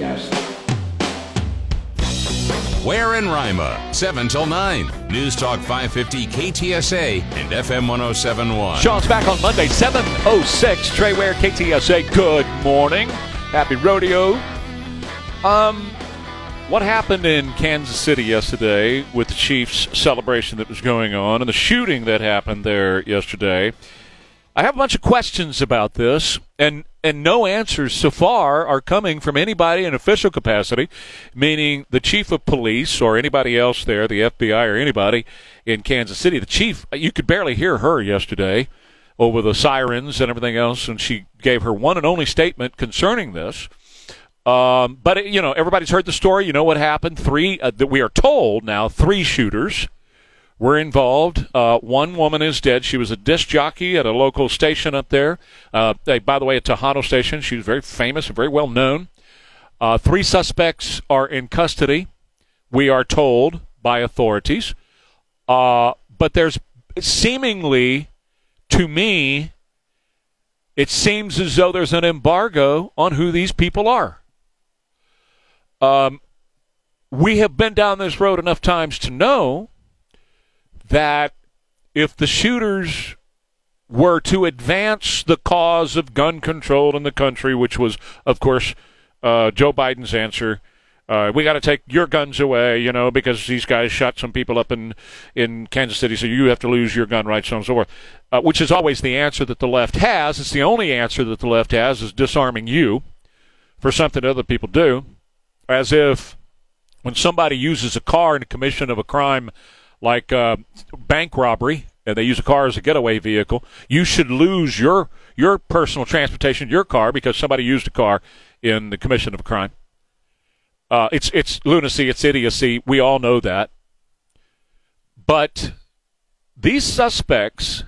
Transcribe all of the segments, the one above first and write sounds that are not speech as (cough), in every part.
guest. Ware in Rima, 7 till 9. News Talk 550 KTSA and FM 1071. Sean's back on Monday, 706. Trey Ware, KTSA. Good morning. Happy rodeo. Um, what happened in Kansas City yesterday with the Chiefs celebration that was going on and the shooting that happened there yesterday? I have a bunch of questions about this, and and no answers so far are coming from anybody in official capacity, meaning the chief of police or anybody else there, the FBI or anybody in Kansas City. The chief, you could barely hear her yesterday over the sirens and everything else, and she gave her one and only statement concerning this. Um, but you know, everybody's heard the story. You know what happened? Three uh, that we are told now. Three shooters were involved. Uh, one woman is dead. She was a disc jockey at a local station up there. Uh, by the way, a Tejano station. She was very famous and very well known. Uh, three suspects are in custody. We are told by authorities. Uh, but there's seemingly, to me, it seems as though there's an embargo on who these people are. Um, we have been down this road enough times to know that if the shooters were to advance the cause of gun control in the country, which was, of course, uh, Joe Biden's answer. Uh, we got to take your guns away, you know, because these guys shot some people up in, in Kansas City, so you have to lose your gun rights, so on and so forth. Uh, which is always the answer that the left has. It's the only answer that the left has is disarming you for something other people do as if when somebody uses a car in commission of a crime like uh, bank robbery and they use a car as a getaway vehicle, you should lose your your personal transportation, your car, because somebody used a car in the commission of a crime. Uh, it's it's lunacy, it's idiocy. We all know that. But these suspects,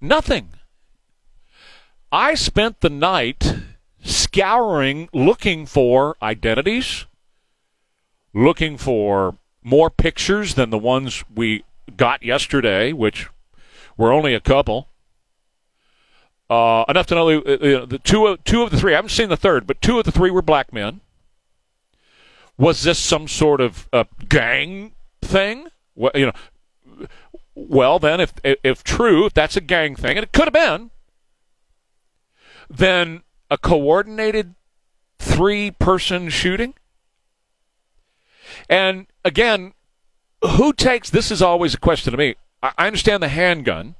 nothing. I spent the night scouring, looking for identities, looking for more pictures than the ones we got yesterday, which were only a couple. Uh, enough to know uh, the two of, two of the three. I haven't seen the third, but two of the three were black men. Was this some sort of uh, gang thing? Well, you know, well then, if if true, if that's a gang thing, and it could have been, then a coordinated three person shooting? And again, who takes this is always a question to me. I understand the handgun,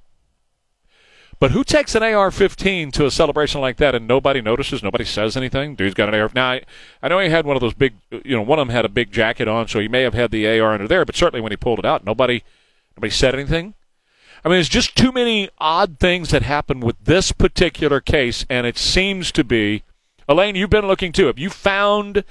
but who takes an AR 15 to a celebration like that and nobody notices, nobody says anything? Dude's got an AR. Now, I, I know he had one of those big, you know, one of them had a big jacket on, so he may have had the AR under there, but certainly when he pulled it out, nobody, nobody said anything. I mean, there's just too many odd things that happen with this particular case, and it seems to be. Elaine, you've been looking too. Have you found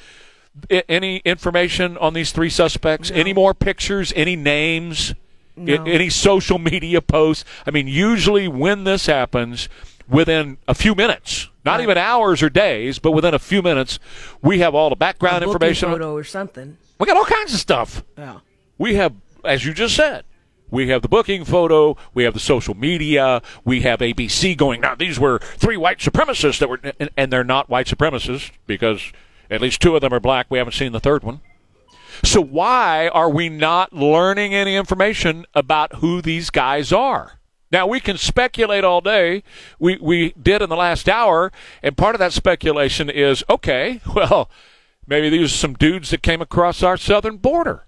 any information on these three suspects? No. Any more pictures? Any names? No. Any social media posts? I mean, usually when this happens, within a few minutes, not right. even hours or days, but within a few minutes, we have all the background information. Photo or something. We got all kinds of stuff. Yeah. We have, as you just said, we have the booking photo. We have the social media. We have ABC going. Now these were three white supremacists that were, and, and they're not white supremacists because at least two of them are black. We haven't seen the third one. So why are we not learning any information about who these guys are? Now we can speculate all day. We we did in the last hour, and part of that speculation is okay. (laughs) Well, maybe these are some dudes that came across our southern border.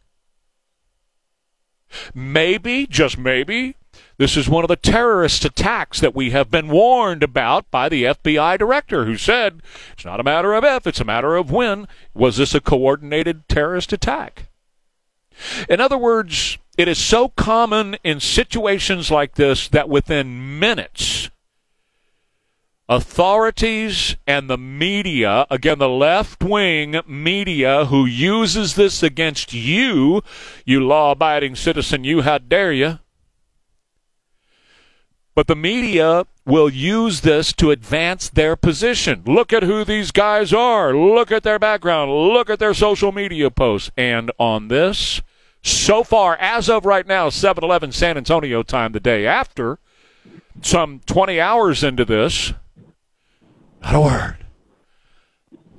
Maybe, just maybe, this is one of the terrorist attacks that we have been warned about by the FBI director, who said it's not a matter of if, it's a matter of when. Was this a coordinated terrorist attack? In other words, it is so common in situations like this that within minutes, authorities and the media, again, the left wing media who uses this against you, you law abiding citizen, you, how dare you? But the media will use this to advance their position. Look at who these guys are. Look at their background. Look at their social media posts. And on this, so far, as of right now, 7 Eleven San Antonio time, the day after, some 20 hours into this, not a word.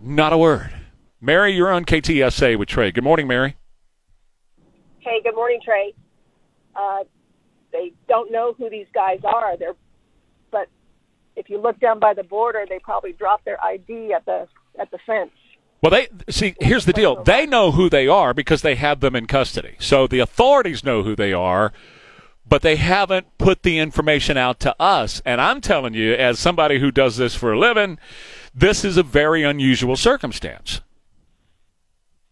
Not a word. Mary, you're on KTSA with Trey. Good morning, Mary. Hey, good morning, Trey. Uh, they don't know who these guys are. They're, but if you look down by the border, they probably drop their ID at the at the fence. Well, they see. Here's the deal. They know who they are because they have them in custody. So the authorities know who they are, but they haven't put the information out to us. And I'm telling you, as somebody who does this for a living, this is a very unusual circumstance.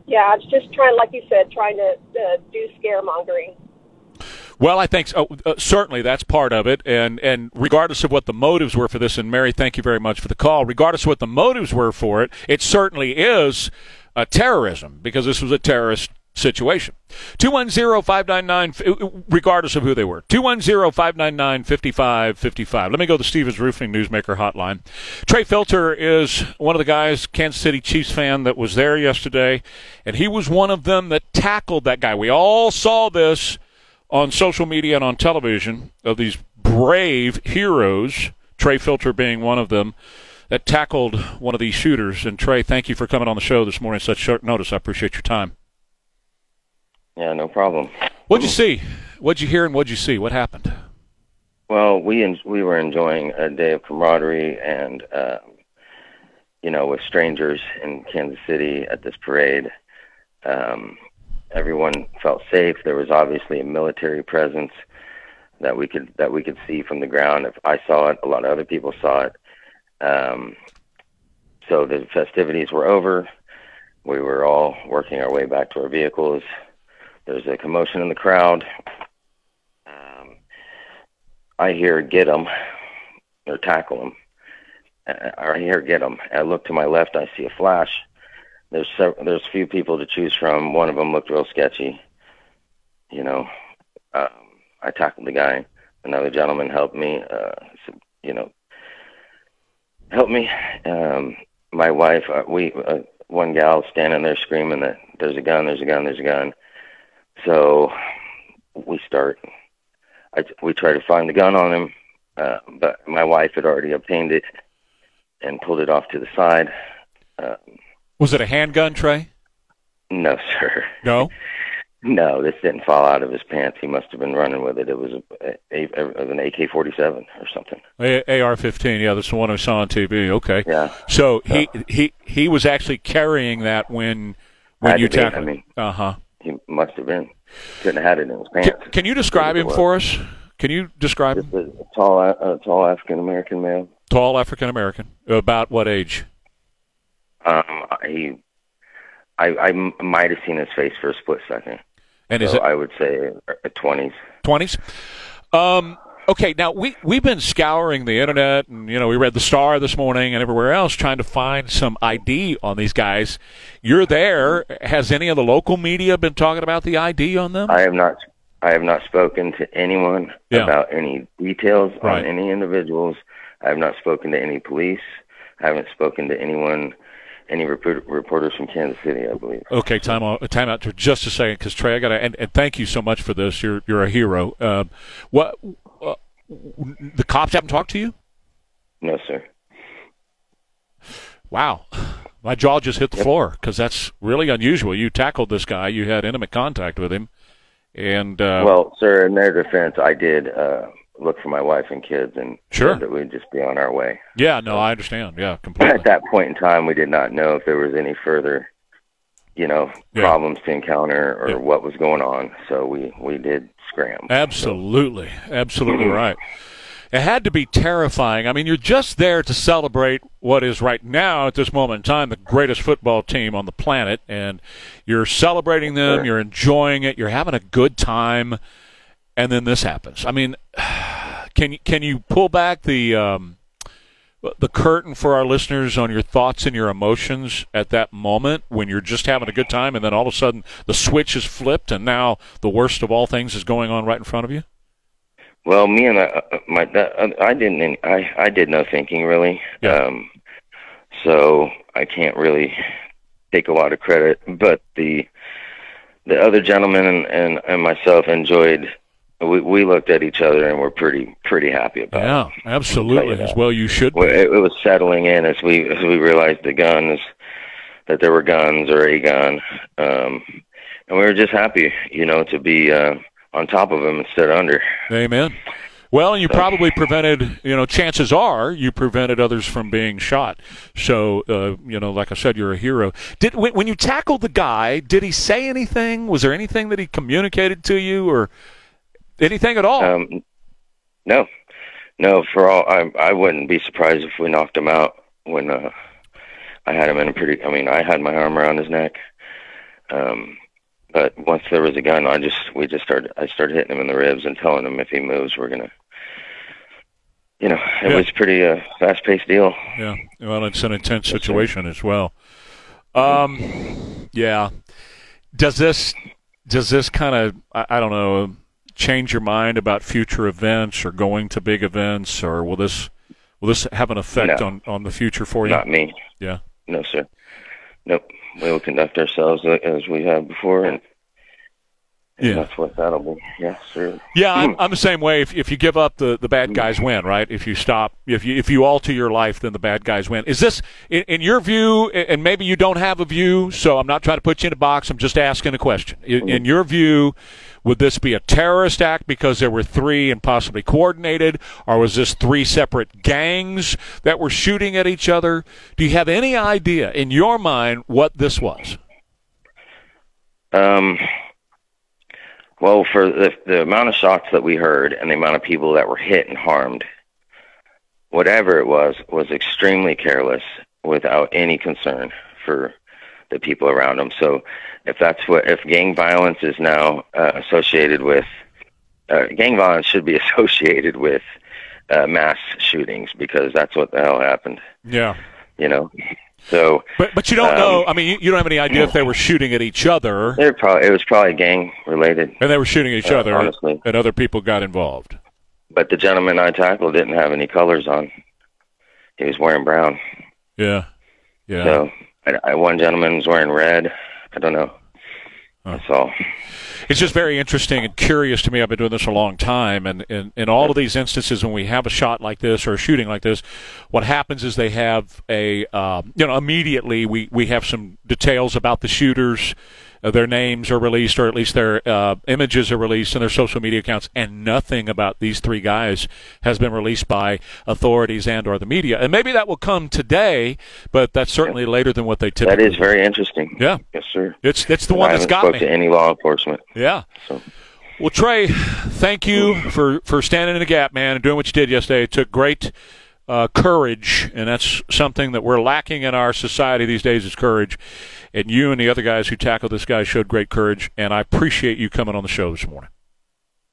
Yeah, it's just trying, like you said, trying to uh, do scaremongering. Well, I think so. uh, certainly that's part of it, and and regardless of what the motives were for this, and Mary, thank you very much for the call. Regardless of what the motives were for it, it certainly is uh, terrorism because this was a terrorist situation. 210-599, regardless of who they were. 210-599-5555. Let me go to Stevens Roofing Newsmaker Hotline. Trey Filter is one of the guys, Kansas City Chiefs fan, that was there yesterday, and he was one of them that tackled that guy. We all saw this on social media and on television of these brave heroes, Trey Filter being one of them, that tackled one of these shooters. And Trey, thank you for coming on the show this morning at such short notice. I appreciate your time. Yeah, no problem. What'd you see? What'd you hear and what'd you see? What happened? Well, we en- we were enjoying a day of camaraderie and uh, you know with strangers in Kansas City at this parade. Um, everyone felt safe. There was obviously a military presence that we could that we could see from the ground. If I saw it, a lot of other people saw it. Um, so the festivities were over. We were all working our way back to our vehicles. There's a commotion in the crowd. Um, I hear "get 'em" or "tackle 'em." Uh, I hear "get 'em." I look to my left. I see a flash there's several, there's a few people to choose from. One of them looked real sketchy. You know, um, I tackled the guy. Another gentleman helped me. Uh, you know, help me. Um, my wife, uh, we uh, one gal standing there screaming that there's a gun, there's a gun, there's a gun. So we start. I, we try to find the gun on him, uh, but my wife had already obtained it and pulled it off to the side. Um, was it a handgun, Trey? No, sir. No. (laughs) No, this didn't fall out of his pants. He must have been running with it. It was a, a, a an AK-47 or something. A- AR-15. Yeah, that's the one I saw on TV. Okay. Yeah. So he he he was actually carrying that when when you tackled. I mean, uh huh. He must have been. Couldn't have had it in his pants. Can, can you describe him for us? Can you describe Just him? a tall, uh, tall African American male. Tall African American. About what age? Um, he, I, I might have seen his face for a split second. And so is it I would say twenties. twenties? Um, okay, now we we've been scouring the internet, and you know we read the Star this morning and everywhere else trying to find some ID on these guys. You're there. Has any of the local media been talking about the ID on them? I have not. I have not spoken to anyone Yeah. about any details Right. on any individuals. I have not spoken to any police. I haven't spoken to anyone, any report, reporters from Kansas City, I believe. Okay, time out. Time out for just a second, because Trey, I got to and, and thank you so much for this. You're you're a hero. Um, what uh, the cops haven't talked to you? No, sir. Wow, my jaw just hit the floor because that's really unusual. You tackled this guy. You had intimate contact with him, and uh, Well, sir, in their defense, I did uh, look for my wife and kids, and Sure. that we'd just be on our way. yeah, no, I understand. Yeah, completely. At that point in time, we did not know if there was any further, you know, Yeah. problems to encounter or Yeah. what was going on. So we we did scram. Absolutely, absolutely right. It had to be terrifying. I mean, you're just there to celebrate what is right now, at this moment in time, the greatest football team on the planet, and you're celebrating them, Sure. you're enjoying it, you're having a good time, and then this happens. I mean, can you can you pull back the um, the curtain for our listeners on your thoughts and your emotions at that moment when you're just having a good time, and then all of a sudden the switch is flipped, and now the worst of all things is going on right in front of you? Well, me and I, uh, my uh, I didn't I I did no thinking really. Yeah. Um, so I can't really take a lot of credit, but the the other gentleman and and, and myself enjoyed. We we looked at each other and we're pretty pretty happy about it. Yeah, absolutely. As well, you should. Be. it, it was settling in as we as we realized the guns that there were guns or a gun, um, and we were just happy, you know, to be uh, on top of them instead of under. Amen. Well, and you probably prevented, you know, chances are you prevented others from being shot. So, uh, you know, like I said, you're a hero. Did when, when you tackled the guy, did he say anything? Was there anything that he communicated to you, or anything at all? Um, no, no. For all, I I wouldn't be surprised if we knocked him out when uh, I had him in a pretty. I mean, I had my arm around his neck. Um, but once there was a gun, I just we just started. I started hitting him in the ribs and telling him if he moves, we're gonna you know, it yeah. was pretty uh, fast paced deal. Yeah. Well, it's an intense situation as well. Um, yeah. Does this does this kind of I, I, don't know change your mind about future events or going to big events or will this will this have an effect no. on on the future for you? Not me. Yeah. No, sir. Nope. We will conduct ourselves as we have before and yeah, that's what that'll be. Yes, sir. Yeah, I'm, hmm. I'm the same way. If, if you give up, the, the bad hmm. guys win, right? If you stop, if you if you alter your life, then the bad guys win. Is this, in, in your view, and maybe you don't have a view, so I'm not trying to put you in a box. I'm just asking a question. In, hmm. in your view, would this be a terrorist act because there were three and possibly coordinated, or was this three separate gangs that were shooting at each other? Do you have any idea in your mind what this was? Um well, for the, the amount of shots that we heard and the amount of people that were hit and harmed, whatever it was, was extremely careless without any concern for the people around them. So if that's what, if gang violence is now uh, associated with, uh, gang violence should be (laughs) associated with uh, mass shootings because that's what the hell happened. Yeah. You know, so, but but you don't um, know. I mean, you, don't have any idea if they were shooting at each other. They probably it was probably gang related, and they were shooting at each uh, other. Honestly, and other people got involved. But the gentleman I tackled didn't have any colors on. He was wearing brown. Yeah, yeah. So, I, I, one gentleman was wearing red. I don't know. Huh. That's all it's just very interesting and curious to me. I've been doing this a long time, and in, all of these instances, when we have a shot like this or a shooting like this, what happens is they have a uh, you know immediately we we have some details about the shooters their names are released, or at least their uh, images are released in their social media accounts, and nothing about these three guys has been released by authorities and or the media. And maybe that will come today, but that's certainly yeah. later than what they typically. That is very interesting. Yeah. Yes, sir. It's it's the and one I that's got spoke me. to any law enforcement. Yeah. So. Well, Trey, thank you for, for standing in the gap, man, and doing what you did yesterday. It took great uh, courage, and that's something that we're lacking in our society these days is courage. And you and the other guys who tackled this guy showed great courage, and I appreciate you coming on the show this morning.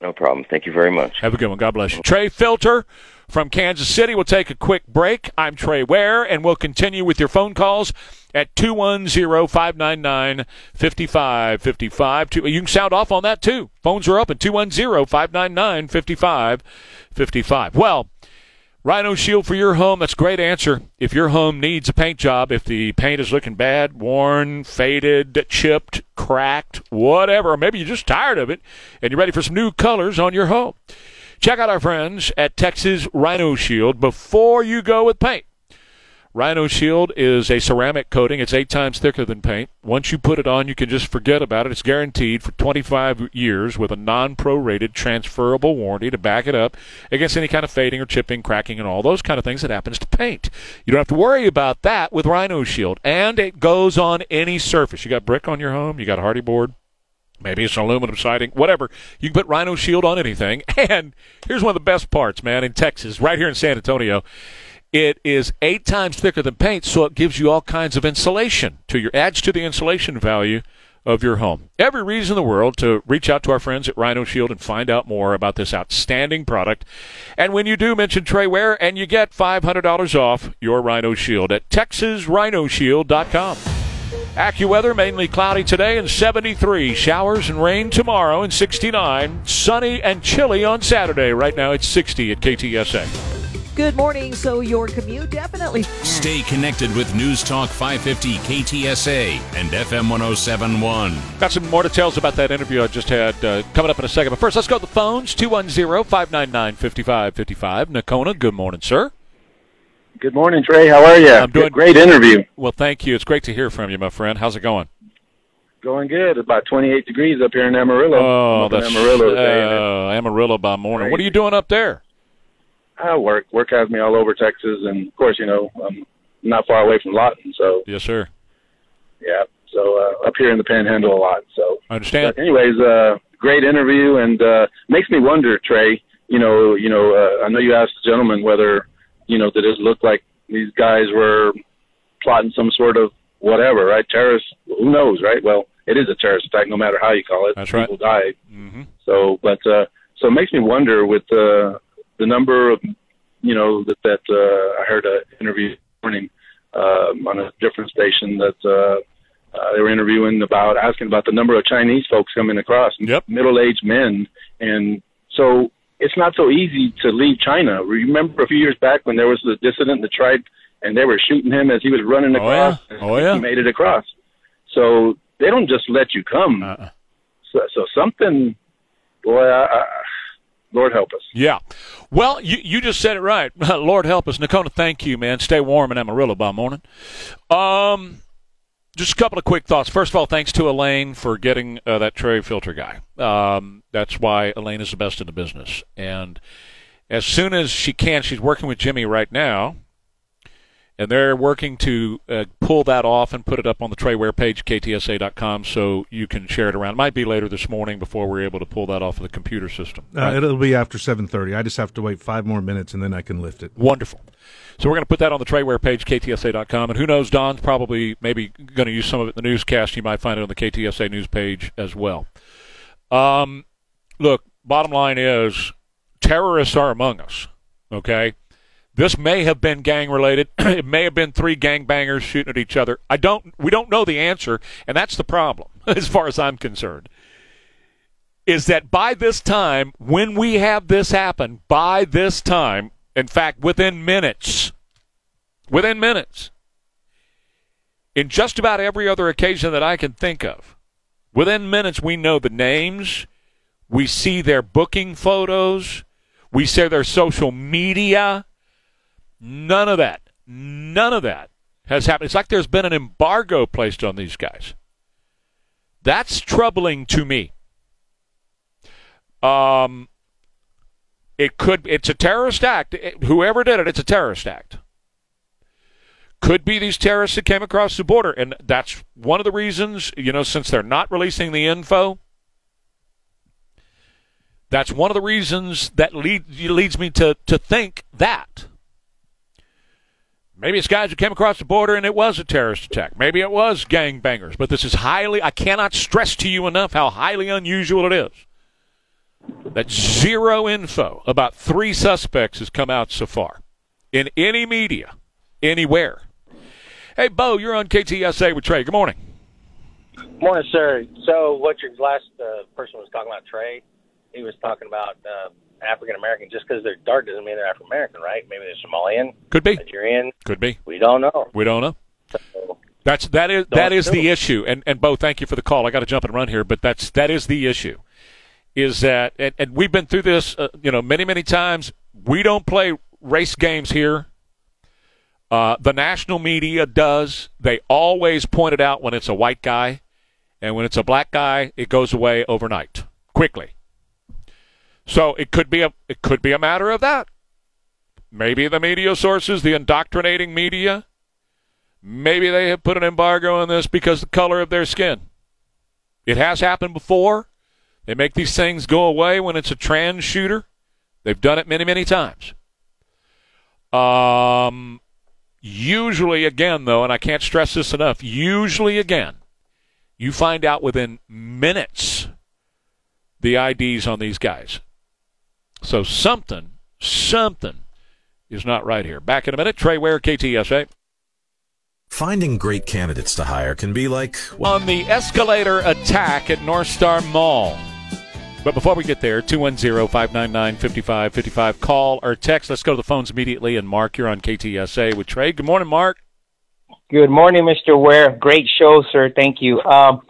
No problem. Thank you very much. Have a good one. God bless you. Trey Filter from Kansas City. We'll take a quick break. I'm Trey Ware, and we'll continue with your phone calls at 210-599-5555. You can sound off on that, too. Phones are open, 210-599-5555. Well, Rhino Shield for your home. That's a great answer. If your home needs a paint job, if the paint is looking bad, worn, faded, chipped, cracked, whatever, or maybe you're just tired of it and you're ready for some new colors on your home, check out our friends at Texas Rhino Shield before you go with paint. Rhino Shield is a ceramic coating. It's eight times thicker than paint. Once you put it on, you can just forget about it. It's guaranteed for 25 years with a non-prorated transferable warranty to back it up against any kind of fading or chipping, cracking, and all those kind of things that happens to paint. You don't have to worry about that with Rhino Shield, and it goes on any surface. You got brick on your home, you got hardy board, Maybe it's an aluminum siding, whatever. You can put Rhino Shield on anything. (laughs) And here's one of the best parts, man, in Texas, right here in San Antonio. It is eight times thicker than paint, so it gives you all kinds of insulation to your adds to the insulation value of your home. Every reason in the world to reach out to our friends at Rhino Shield and find out more about this outstanding product. And when you do mention Trey Ware, and you get $500 off your Rhino Shield at TexasRhinoShield.com. AccuWeather, mainly cloudy today and 73. Showers and rain tomorrow and 69. Sunny and chilly on Saturday. Right now it's 60 at KTSA. Good morning. So your commute definitely. Stay connected with News Talk 550 KTSA and FM 1071. Got some more details about that interview I just had uh, coming up in a second. But first, let's go to the phones 210 599 5555. Nakona, good morning, sir. Good morning, Trey. How are you? I'm doing great interview. Well, thank you. It's great to hear from you, my friend. How's it going? Going good. About 28 degrees up here in Amarillo. Oh, I'm up in that's Amarillo uh, Amarillo by morning. What are you doing up there? I work. Work has me all over Texas, and of course, you know, I'm not far away from Lawton, so Yes, sir. yeah. So uh, up here in the Panhandle a lot. So, I understand. but anyways, uh, great interview, and uh, makes me wonder, Trey. You know, you know, uh, I know you asked the gentleman whether, you know, did it look like these guys were plotting some sort of whatever, right? Terrorist. Who knows, right? Well, it is a terrorist attack, no matter how you call it. That's right. People died. hmm So, but uh, so it makes me wonder with uh, the number of, you know, that that uh, I heard an interview this morning um, on a different station that uh, uh, they were interviewing about asking about the number of Chinese folks coming across, Yep. middle-aged men, and so it's not so easy to leave China. Remember a few years back when there was the dissident that tried, and they were shooting him as he was running across. Oh, yeah. Oh, yeah. He made it across. So they don't just let you come. Uh-uh. So, so something, boy, I, I, Lord help us. Yeah. Well, you, you just said it right. (laughs) Lord help us. Nakona, thank you, man. Stay warm in Amarillo by morning. Um, just a couple of quick thoughts. First of all, thanks to Elaine for getting uh, that Trey Filter guy. Um, that's why Elaine is the best in the business. And as soon as she can, she's working with Jimmy right now. And they're working to uh, pull that off and put it up on the Trey Ware page, ktsa.com, so you can share it around. It might be later this morning before we're able to pull that off of the computer system. Uh, it'll be after 7:30. I just have to wait five more minutes and then I can lift it. Wonderful. So we're going to put that on the Trey Ware page, ktsa.com. And who knows, Don's probably maybe going to use some of it in the newscast. You might find it on the KTSA news page as well. Um, look, bottom line is terrorists are among us, okay? This may have been gang related. (clears throat) it may have been three gangbangers shooting at each other. I don't we don't know the answer, and that's the problem (laughs) as far as I'm concerned. Is that by this time, when we have this happen, by this time, in fact, within minutes, within minutes, in just about every other occasion that I can think of, within minutes, we know the names, we see their booking photos, we see their social media. None of that, none of that has happened. It's like there's been an embargo placed on these guys. That's troubling to me. Um, it could. It's a terrorist act. It- whoever did it, it's a terrorist act. Could be these terrorists that came across the border, and that's one of the reasons. You know, since they're not releasing the info, that's one of the reasons that lead, leads me to to think that. Maybe it's guys who came across the border and it was a terrorist attack. Maybe it was gangbangers. But this is highly, I cannot stress to you enough how highly unusual it is that zero info about three suspects has come out so far in any media, anywhere. Hey, Bo, you're on KTSA with Trey. Good morning. Morning, sir. So, what your last uh, person was talking about, Trey, he was talking about uh, African American. Just because they're dark doesn't mean they're African American, right? Maybe they're Somalian, Could be. Nigerian. Could be. We don't know. We don't know. So, That's that is that is the issue. And and Bo, thank you for the call. I got to jump and run here, but that's that is the issue. Is that and, and we've been through this, uh, you know, many many times. We don't play race games here. Uh, the national media does. They always point it out when it's a white guy, and when it's a black guy, it goes away overnight, quickly. So it could be a it could be a matter of that. Maybe the media sources, the indoctrinating media, maybe they have put an embargo on this because of the color of their skin. It has happened before. They make these things go away when it's a trans shooter. They've done it many, many times. Um, usually, again, though, and I can't stress this enough, usually, again, you find out within minutes the IDs on these guys. So something, something is not right here. Back in a minute. Trey Ware, KTSA. Finding great candidates to hire can be like Well, on the escalator attack at North Star Mall. But before we get there, 210 599 5555. Call or text. Let's go to the phones immediately. And Mark, you're on KTSA with Trey. Good morning, Mark. Good morning, Mr. Ware. Great show, sir. Thank you. Um,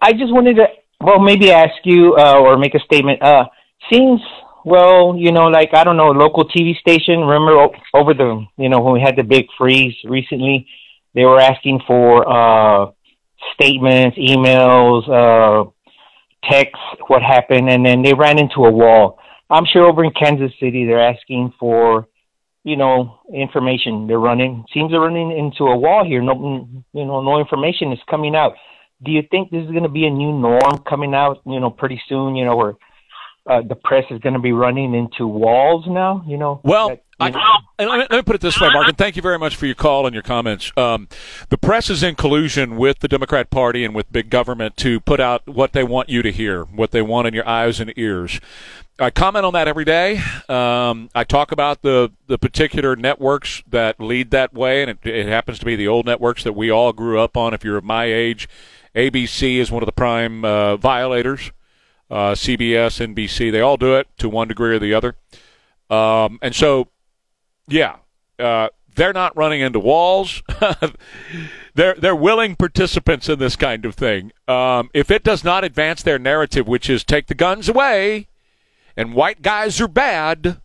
I just wanted to, well, maybe ask you uh, or make a statement. Uh, seems well, you know, like I don't know, local TV station. Remember over the, you know, when we had the big freeze recently, they were asking for uh statements, emails, uh texts, what happened, and then they ran into a wall. I'm sure over in Kansas City, they're asking for, you know, information. They're running seems they're running into a wall here. No, you know, no information is coming out. Do you think this is going to be a new norm coming out? You know, pretty soon. You know, where uh, the press is going to be running into walls now. You know. Well, that, I, you know, and let, me, let me put it this way, Mark, and thank you very much for your call and your comments. Um, the press is in collusion with the Democrat Party and with big government to put out what they want you to hear, what they want in your eyes and ears. I comment on that every day. Um, I talk about the, the particular networks that lead that way, and it, it happens to be the old networks that we all grew up on. If you're of my age, ABC is one of the prime uh, violators. Uh, CBS, NBC, they all do it to one degree or the other. Um, and so, yeah, uh, they're not running into walls. (laughs) they're they're willing participants in this kind of thing. Um, if it does not advance their narrative, which is take the guns away, and white guys are bad,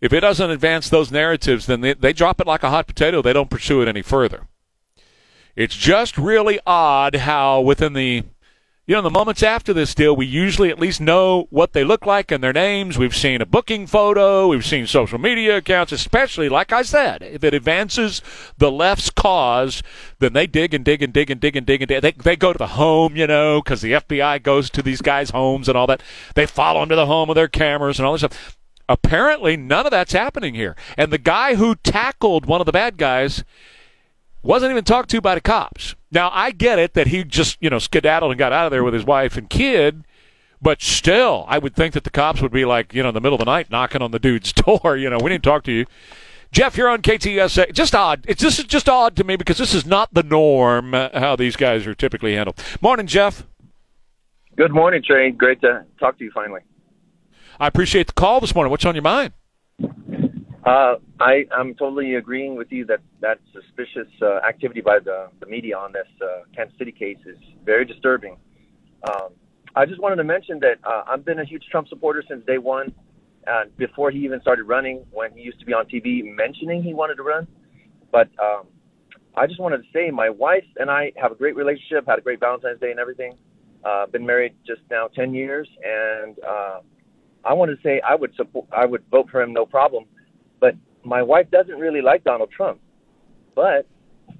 if it doesn't advance those narratives, then they, they drop it like a hot potato. They don't pursue it any further. It's just really odd how within the you know, in the moments after this deal, we usually at least know what they look like and their names. We've seen a booking photo. We've seen social media accounts, especially, like I said, if it advances the left's cause, then they dig and dig and dig and dig and dig and dig. They, they go to the home, you know, because the FBI goes to these guys' homes and all that. They follow them to the home with their cameras and all this stuff. Apparently, none of that's happening here. And the guy who tackled one of the bad guys wasn't even talked to by the cops. Now I get it that he just you know skedaddled and got out of there with his wife and kid, but still, I would think that the cops would be like you know in the middle of the night knocking on the dude's (laughs) door. You know, we didn't talk to you. Jeff, you're on KTSA. Just odd. It's this is just odd to me because this is not the norm uh, how these guys are typically handled. Morning, Jeff. Good morning, Trey. Great to talk to you finally. I appreciate the call this morning. What's on your mind? Uh, I, I'm totally agreeing with you that that suspicious uh, activity by the, the media on this uh, Kansas City case is very disturbing. Um, I just wanted to mention that uh, I've been a huge Trump supporter since day one, uh, before he even started running, when he used to be on TV mentioning he wanted to run. But um, I just wanted to say my wife and I have a great relationship, had a great Valentine's Day and everything. Uh, been married just now 10 years, and uh, I wanted to say I would support, I would vote for him, no problem but my wife doesn't really like Donald Trump. But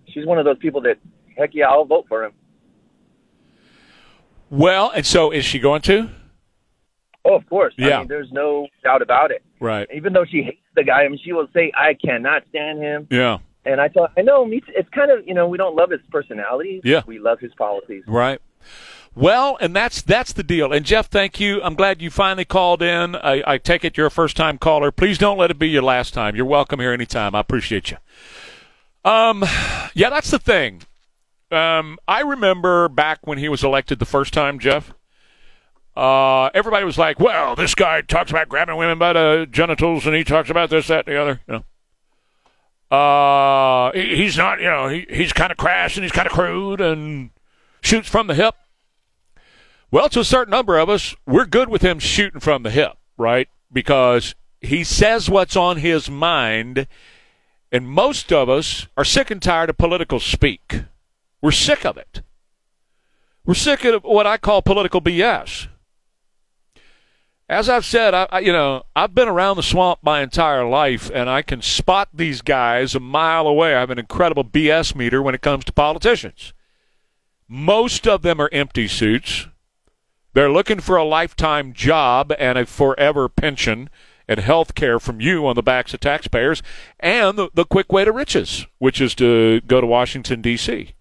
she's one of those people that, heck yeah, I'll vote for him. Well, and so is she going to? Oh, of course. Yeah. I mean, there's no doubt about it. Right. Even though she hates the guy, I mean, she will say, "I cannot stand him." Yeah. And I thought, I know, me. It's kind of, you know, we don't love his personality. Yeah. We love his policies. Right. Well, and that's that's the deal. And Jeff, thank you. I'm glad you finally called in. I, I take it you're a first time caller. Please don't let it be your last time. You're welcome here anytime. I appreciate you. Um, yeah, that's the thing. Um, I remember back when he was elected the first time, Jeff. Uh, everybody was like, "Well, this guy talks about grabbing women by the genitals, and he talks about this, that, and the other." You know, uh, he, he's not. You know, he, he's kind of crass and he's kind of crude and shoots from the hip. Well, to a certain number of us, we're good with him shooting from the hip, right? Because he says what's on his mind, and most of us are sick and tired of political speak. We're sick of it. We're sick of what I call political BS. As I've said, I, you know, I've been around the swamp my entire life, and I can spot these guys a mile away. I have an incredible BS meter when it comes to politicians. Most of them are empty suits. They're looking for a lifetime job and a forever pension and health care from you on the backs of taxpayers and the, the quick way to riches, which is to go to Washington, D.C.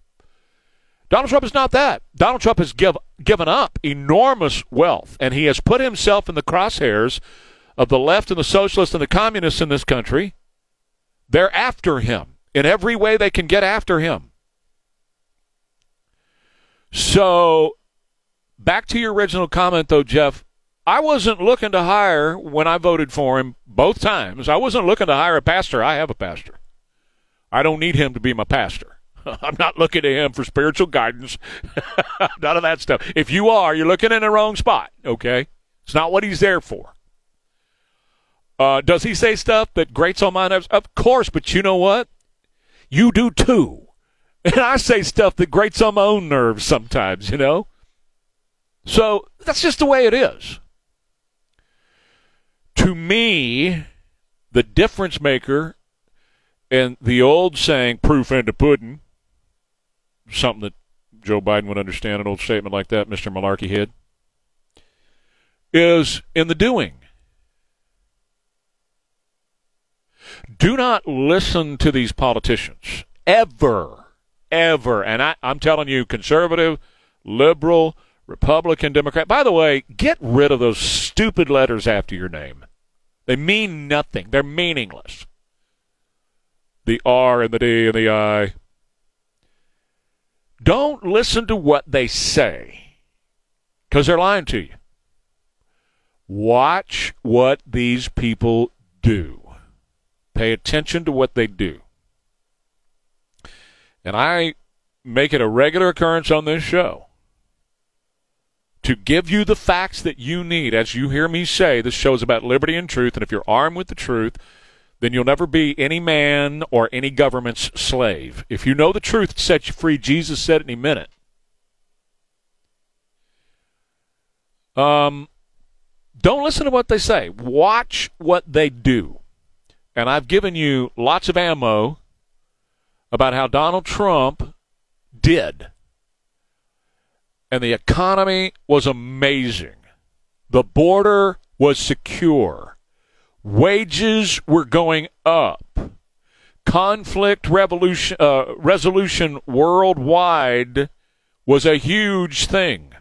Donald Trump is not that. Donald Trump has give, given up enormous wealth, and he has put himself in the crosshairs of the left and the socialists and the communists in this country. They're after him in every way they can get after him. So, back to your original comment, though, Jeff. I wasn't looking to hire when I voted for him both times. I wasn't looking to hire a pastor. I have a pastor. I don't need him to be my pastor. (laughs) I'm not looking to him for spiritual guidance. (laughs) None of that stuff. If you are, you're looking in the wrong spot, okay? It's not what he's there for. Uh, does he say stuff that grates on my nerves? Of course, but you know what? You do too. (laughs) And I say stuff that grates on my own nerves sometimes, you know? So that's just the way it is. To me, the difference maker in the old saying, proof in the pudding, something that Joe Biden would understand, an old statement like that, Mr. Malarkey Head, is in the doing. Do not listen to these politicians ever, ever. And I, I'm telling you, conservative, liberal, Republican, Democrat. By the way, get rid of those stupid letters after your name. They mean nothing. They're meaningless. The R and the D and the I. Don't listen to what they say because they're lying to you. Watch what these people do. Pay attention to what they do. And I make it a regular occurrence on this show to give you the facts that you need. As you hear me say, this show is about liberty and truth, and if you're armed with the truth, then you'll never be any man or any government's slave. If you know the truth, sets you free. Jesus said it, he meant it. Um, don't listen to what they say. Watch what they do. And I've given you lots of ammo about how Donald Trump did. And the economy was amazing. The border was secure. Wages were going up. Conflict uh, resolution worldwide was a huge thing.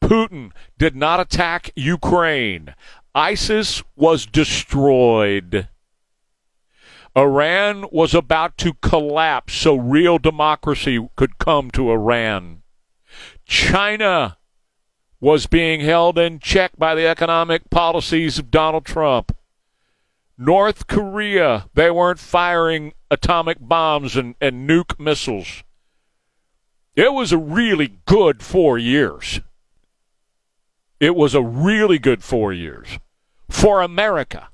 Putin did not attack Ukraine. ISIS was destroyed. Iran was about to collapse so real democracy could come to Iran. China was being held in check by the economic policies of Donald Trump. North Korea, they weren't firing atomic bombs and, and nuke missiles. It was a really good four years. It was a really good four years for America.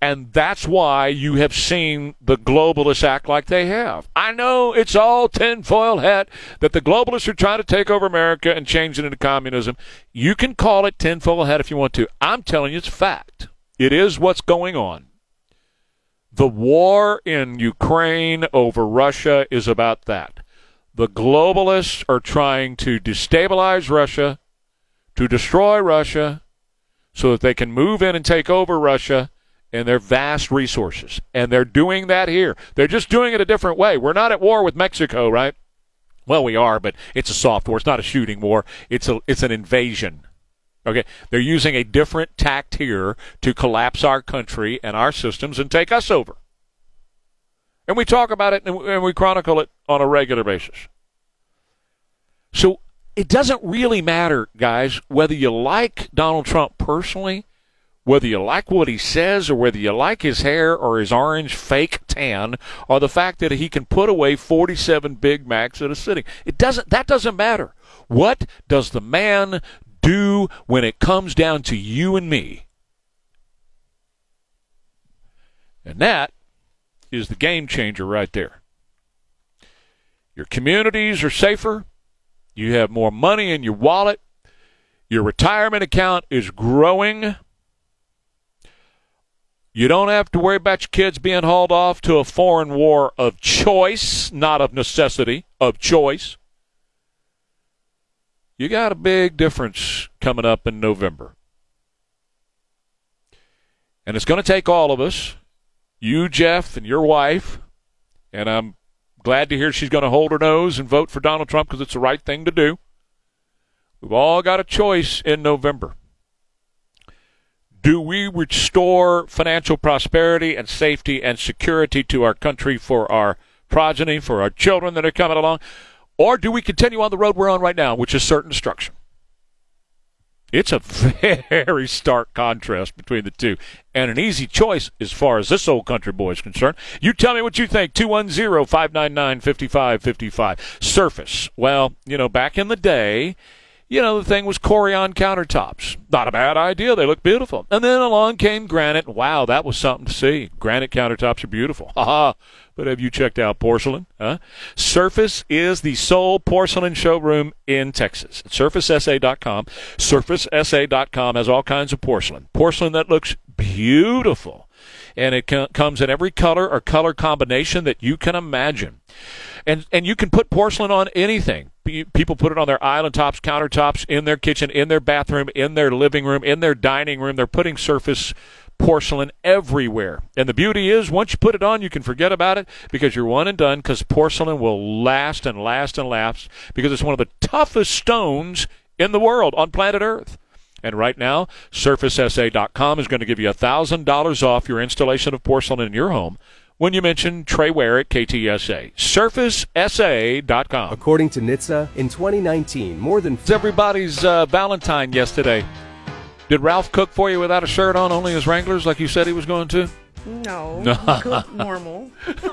And that's why you have seen the globalists act like they have. I know it's all tinfoil hat that the globalists are trying to take over America and change it into communism. You can call it tinfoil hat if you want to. I'm telling you it's fact. It is what's going on. The war in Ukraine over Russia is about that. The globalists are trying to destabilize Russia, to destroy Russia, so that they can move in and take over Russia and their vast resources. And they're doing that here. They're just doing it a different way. We're not at war with Mexico, right? Well, we are, but it's a soft war. It's not a shooting war. It's a it's an invasion. Okay, they're using a different tact here to collapse our country and our systems and take us over. And we talk about it and we chronicle it on a regular basis. So it doesn't really matter, guys, whether you like Donald Trump personally whether you like what he says or whether you like his hair or his orange fake tan or the fact that he can put away 47 Big Macs at a sitting. It doesn't that doesn't matter. What does the man do when it comes down to you and me? And that is the game changer right there. Your communities are safer. You have more money in your wallet. Your retirement account is growing you don't have to worry about your kids being hauled off to a foreign war of choice, not of necessity, of choice. You got a big difference coming up in November. And it's going to take all of us, you, Jeff, and your wife, and I'm glad to hear she's going to hold her nose and vote for Donald Trump because it's the right thing to do. We've all got a choice in November. Do we restore financial prosperity and safety and security to our country for our progeny, for our children that are coming along? Or do we continue on the road we're on right now, which is certain destruction? It's a (laughs) very stark contrast between the two, and an easy choice as far as this old country boy is concerned. You tell me what you think. 210 599 5555. Surface. Well, you know, back in the day, you know, the thing was Corian countertops. Not a bad idea. They look beautiful. And then along came granite. Wow, that was something to see. Granite countertops are beautiful. (laughs) But have you checked out porcelain? Huh? Surface is the sole porcelain showroom in Texas. SurfaceSA.com. SurfaceSA.com has all kinds of porcelain. Porcelain that looks beautiful. And it comes in every color or color combination that you can imagine and and you can put porcelain on anything. People put it on their island tops, countertops, in their kitchen, in their bathroom, in their living room, in their dining room. They're putting surface porcelain everywhere. And the beauty is, once you put it on, you can forget about it because you're one and done. Because porcelain will last and last and last because it's one of the toughest stones in the world on planet Earth. And right now, SurfaceSA.com is going to give you $1,000 off your installation of porcelain in your home when you mention Trey Ware at KTSA. SurfaceSA.com. According to NHTSA, in 2019, more than it's everybody's uh, Valentine yesterday. Did Ralph cook for you without a shirt on, only his Wranglers, like you said he was going to? No, no. normal. (laughs)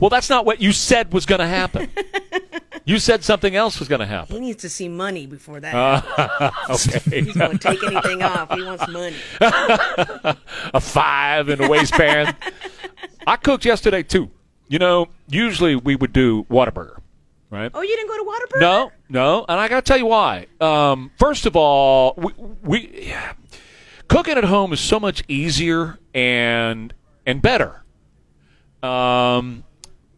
well, that's not what you said was going to happen. (laughs) You said something else was going to happen. He needs to see money before that. Uh, (laughs) okay. He's going to take anything off. He wants money. a five in the waistband. I cooked yesterday too. You know, usually we would do Whataburger, right? Oh, you didn't go to Whataburger? No, no. And I got to tell you why. Um, first of all, we, we yeah, cooking at home is so much easier and and better. Um,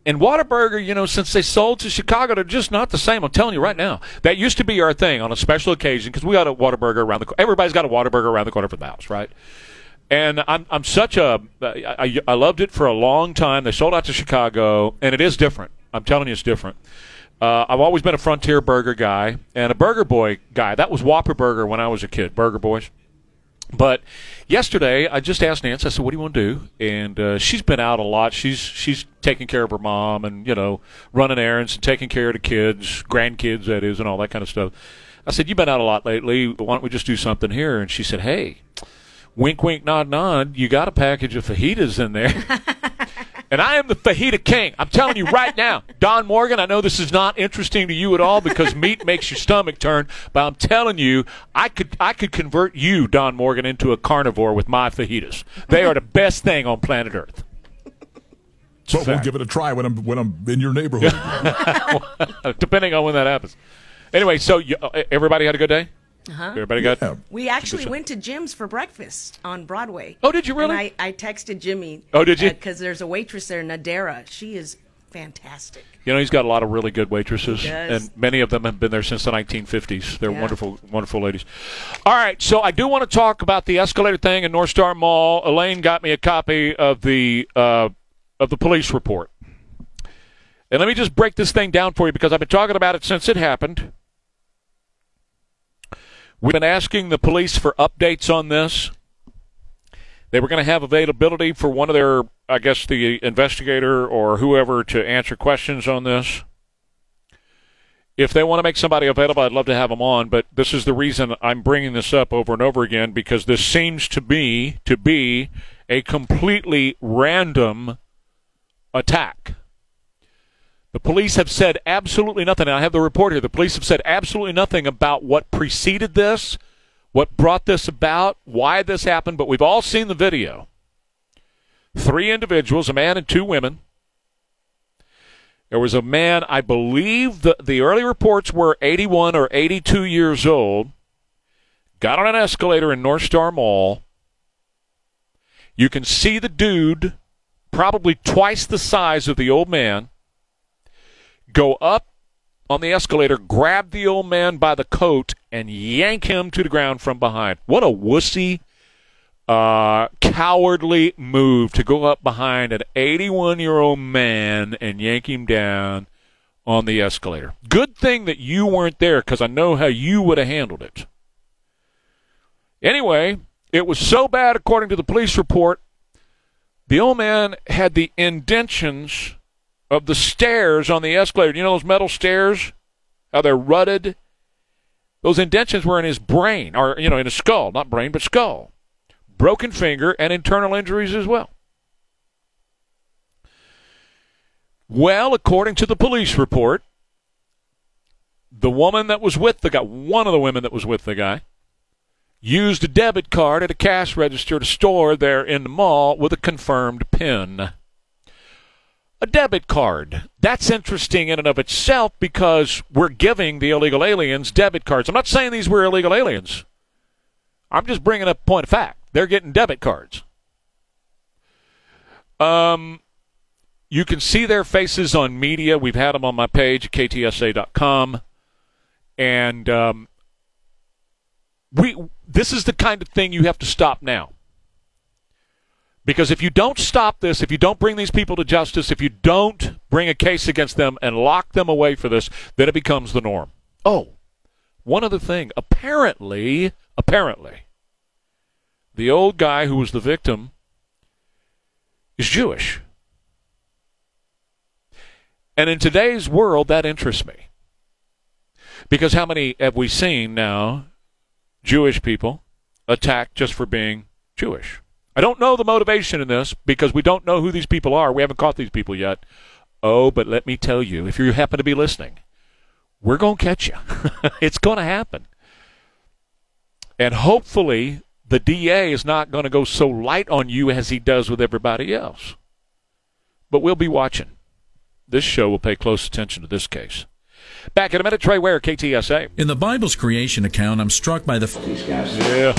and Whataburger, you know, since they sold to Chicago, they're just not the same. I'm telling you right now. That used to be our thing on a special occasion because we got a Whataburger around the. Corner. Everybody's got a Whataburger around the corner from the house, right? And I'm I'm such a I, I loved it for a long time. They sold out to Chicago, and it is different. I'm telling you, it's different. Uh, I've always been a Frontier Burger guy and a Burger Boy guy. That was Whopper Burger when I was a kid. Burger Boys. But yesterday, I just asked Nancy. I said, "What do you want to do?" And uh, she's been out a lot. She's she's taking care of her mom and you know running errands and taking care of the kids, grandkids, that is, and all that kind of stuff. I said, "You've been out a lot lately. Why don't we just do something here?" And she said, "Hey." Wink, wink, nod, nod. You got a package of fajitas in there. (laughs) and I am the fajita king. I'm telling you right now, Don Morgan. I know this is not interesting to you at all because meat makes your stomach turn, but I'm telling you, I could I could convert you, Don Morgan, into a carnivore with my fajitas. They are the best thing on planet Earth. So we'll give it a try when I'm when I'm in your neighborhood. (laughs) Depending on when that happens. Anyway, so you, uh, everybody had a good day. Uh-huh. Everybody got. Yeah. We actually went to Jim's for breakfast on Broadway. Oh, did you really? And I, I texted Jimmy. Oh, did you? Because uh, there's a waitress there, Nadera. She is fantastic. You know, he's got a lot of really good waitresses, and many of them have been there since the 1950s. They're yeah. wonderful, wonderful ladies. All right, so I do want to talk about the escalator thing in North Star Mall. Elaine got me a copy of the uh, of the police report, and let me just break this thing down for you because I've been talking about it since it happened. We've been asking the police for updates on this. They were going to have availability for one of their, I guess, the investigator or whoever to answer questions on this. If they want to make somebody available, I'd love to have them on. But this is the reason I'm bringing this up over and over again because this seems to me to be a completely random attack. The police have said absolutely nothing. I have the report here. The police have said absolutely nothing about what preceded this, what brought this about, why this happened, but we've all seen the video. Three individuals, a man and two women. There was a man, I believe the, the early reports were 81 or 82 years old, got on an escalator in North Star Mall. You can see the dude, probably twice the size of the old man go up on the escalator, grab the old man by the coat, and yank him to the ground from behind. What a wussy, uh, cowardly move to go up behind an 81 year old man and yank him down on the escalator. Good thing that you weren't there because I know how you would have handled it. Anyway, it was so bad, according to the police report, the old man had the indentions of the stairs on the escalator. You know those metal stairs? How they're rutted? Those indentions were in his brain, or, you know, in his skull. Not brain, but skull. Broken finger and internal injuries as well. Well, according to the police report, the woman that was with the guy, one of the women that was with the guy, used a debit card at a cash register to store there in the mall with a confirmed PIN. A debit card. That's interesting in and of itself because we're giving the illegal aliens debit cards. I'm not saying these were illegal aliens. I'm just bringing up point of fact. They're getting debit cards. Um, you can see their faces on media. We've had them on my page ktsa.com, and um, we. This is the kind of thing you have to stop now. Because if you don't stop this, if you don't bring these people to justice, if you don't bring a case against them and lock them away for this, then it becomes the norm. Oh, one other thing. Apparently, apparently, the old guy who was the victim is Jewish. And in today's world, that interests me. Because how many have we seen now, Jewish people, attacked just for being Jewish? I don't know the motivation in this because we don't know who these people are. We haven't caught these people yet. Oh, but let me tell you, if you happen to be listening, we're going to catch you. (laughs) it's going to happen. And hopefully, the DA is not going to go so light on you as he does with everybody else. But we'll be watching. This show will pay close attention to this case. Back in a minute, Trey Ware, KTSA. In the Bible's creation account, I'm struck by the. These guys. Yeah.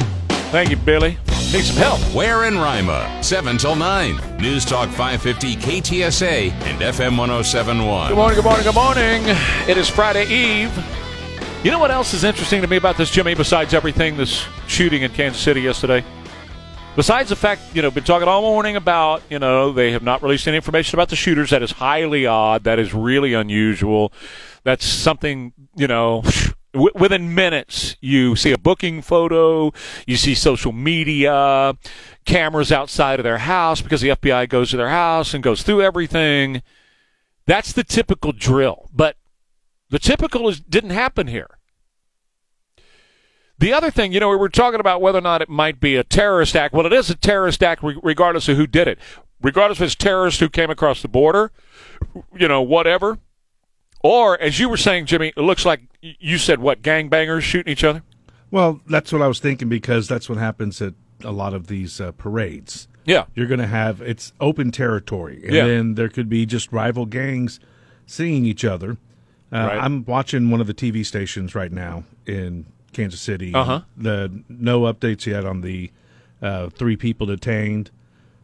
Thank you, Billy. Need some help. Ware in Rima, 7 till 9. News Talk 550 KTSA and FM 1071. Good morning, good morning, good morning. It is Friday Eve. You know what else is interesting to me about this, Jimmy, besides everything, this shooting in Kansas City yesterday? Besides the fact, you know, been talking all morning about, you know, they have not released any information about the shooters. That is highly odd. That is really unusual. That's something, you know, w- within minutes you see a booking photo, you see social media, cameras outside of their house because the FBI goes to their house and goes through everything. That's the typical drill. But the typical is, didn't happen here. The other thing, you know, we were talking about whether or not it might be a terrorist act. Well, it is a terrorist act regardless of who did it. Regardless of it's terrorists who came across the border, you know, whatever. Or, as you were saying, Jimmy, it looks like you said what, gangbangers shooting each other? Well, that's what I was thinking because that's what happens at a lot of these uh, parades. Yeah. You're going to have, it's open territory. And Yeah. then there could be just rival gangs seeing each other. Uh, Right. I'm watching one of the TV stations right now in Kansas City. Uh-huh. The no updates yet on the uh, three people detained,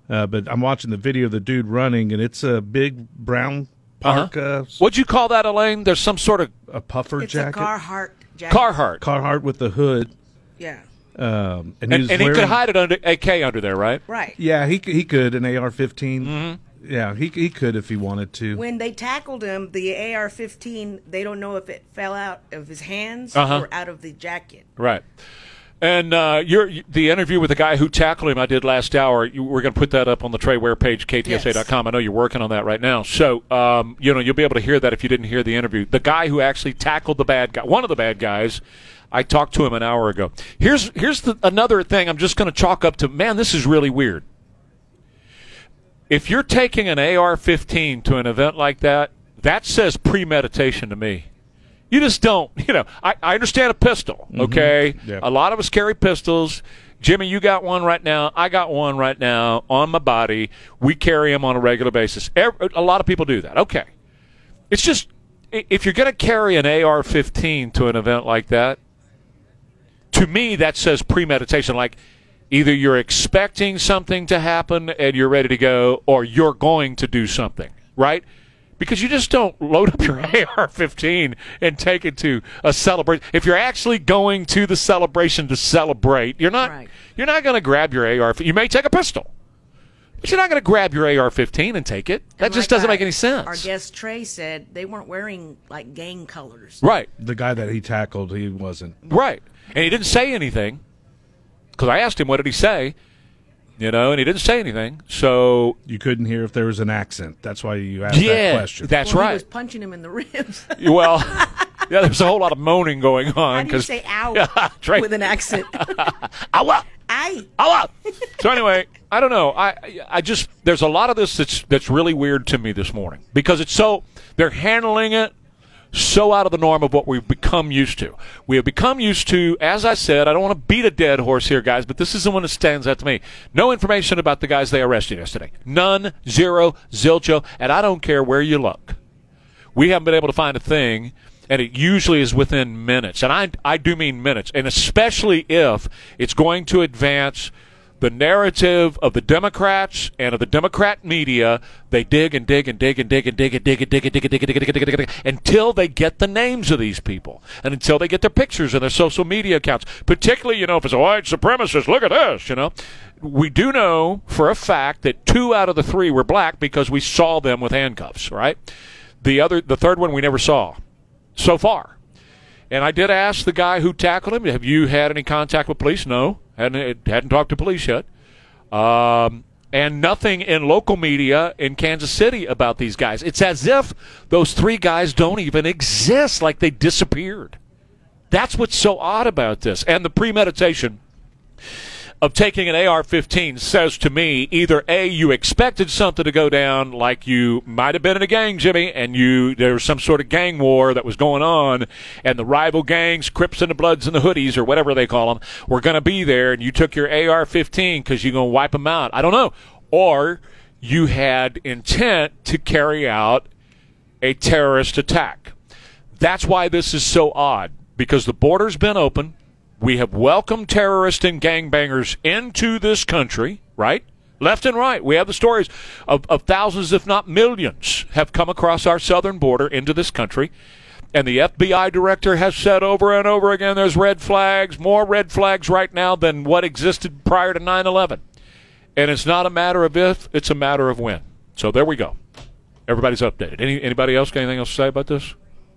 uh, but I'm watching the video of the dude running, and it's a big brown parka, What'd you call that, Elaine? There's some sort of a puffer It's jacket, a Carhartt jacket. Carhartt. Carhartt with the hood. Yeah. Um, and And, he, and, was he could hide it under AK under there, right? Right. Yeah, he he could an AR-15. Mm-hmm. Yeah, he he could if he wanted to. When they tackled him, the AR-15, they don't know if it fell out of his hands Uh-huh. or out of the jacket. Right. And uh, the interview with the guy who tackled him I did last hour. You, we're going to put that up on the Trey Ware page, ktsa.com. I know you're working on that right now. So um, you know you'll be able to hear that if you didn't hear the interview. The guy who actually tackled the bad guy, one of the bad guys, I talked to him an hour ago. Here's here's the, another thing. I'm just going to chalk up to. Man, this is really weird. If you're taking an AR-15 to an event like that, that says premeditation to me. You just don't, (laughs) you know. I, I understand a pistol, mm-hmm. okay? Yeah. A lot of us carry pistols. Jimmy, you got one right now. I got one right now on my body. We carry them on a regular basis. Ev- a lot of people do that. Okay. It's just, if you're going to carry an AR 15 to an event like that, to me, that says premeditation. Like either you're expecting something to happen and you're ready to go, or you're going to do something, right? Because you just don't load up your (laughs) AR-15 and take it to a celebration. If you're actually going to the celebration to celebrate, you're not you're not going to grab your AR. You may take a pistol, but you're not going to grab your AR-15 and take it. That And just like doesn't our- make any sense. Our guest Trey said they weren't wearing like gang colors. Right. The guy that he tackled, he wasn't. Right. And he didn't say anything because I asked him, what did he say? You know, and he didn't say anything. So. You couldn't hear if there was an accent. That's why you asked Yeah, that question. that's well, right. He was punching him in the ribs. (laughs) Well, (laughs) yeah, there's a whole lot of moaning going on. How do you 'cause- say "ow" (laughs) Yeah, with an accent? Ow! Aye. Ow! So anyway, I don't know. I I just there's a lot of this that's that's really weird to me this morning because it's so they're handling it so out of the norm of what we've become used to. We have become used to, as I said, I don't want to beat a dead horse here, guys, but this is the one that stands out to me. No information about the guys they arrested yesterday. None, zero, zilcho, and I don't care where you look. We haven't been able to find a thing, and it usually is within minutes. And I, I do mean minutes, and especially if it's going to advance the narrative of the Democrats and of the Democrat media, they dig and dig and dig and dig and dig and dig and dig and dig and dig and dig and dig and dig until they get the names of these people and until they get their pictures and their social media accounts. Particularly, you know, if it's a white supremacist, look at this, you know. We do know for a fact that two out of the three were black because we saw them with handcuffs, right? The other, the third one we never saw so far. And I did ask the guy who tackled him, "Have you had any contact with police?" No, hadn't hadn't talked to police yet. Um, and nothing in local media in Kansas City about these guys. It's as if those three guys don't even exist, like they disappeared. That's what's so odd about this, and the premeditation of taking an AR-15 says to me either a you expected something to go down like you might have been in a gang Jimmy and you there was some sort of gang war that was going on and the rival gangs Crips and the Bloods and the Hoodies or whatever they call them were going to be there and you took your AR-15 cuz you're going to wipe them out. I don't know. Or you had intent to carry out a terrorist attack. That's why this is so odd because the border's been open we have welcomed terrorists and gangbangers into this country, right? Left and right. We have the stories of, of thousands, if not millions, have come across our southern border into this country. And the FBI director has said over and over again there's red flags, more red flags right now than what existed prior to 9 11. And it's not a matter of if, it's a matter of when. So there we go. Everybody's updated. Any, anybody else got anything else to say about this?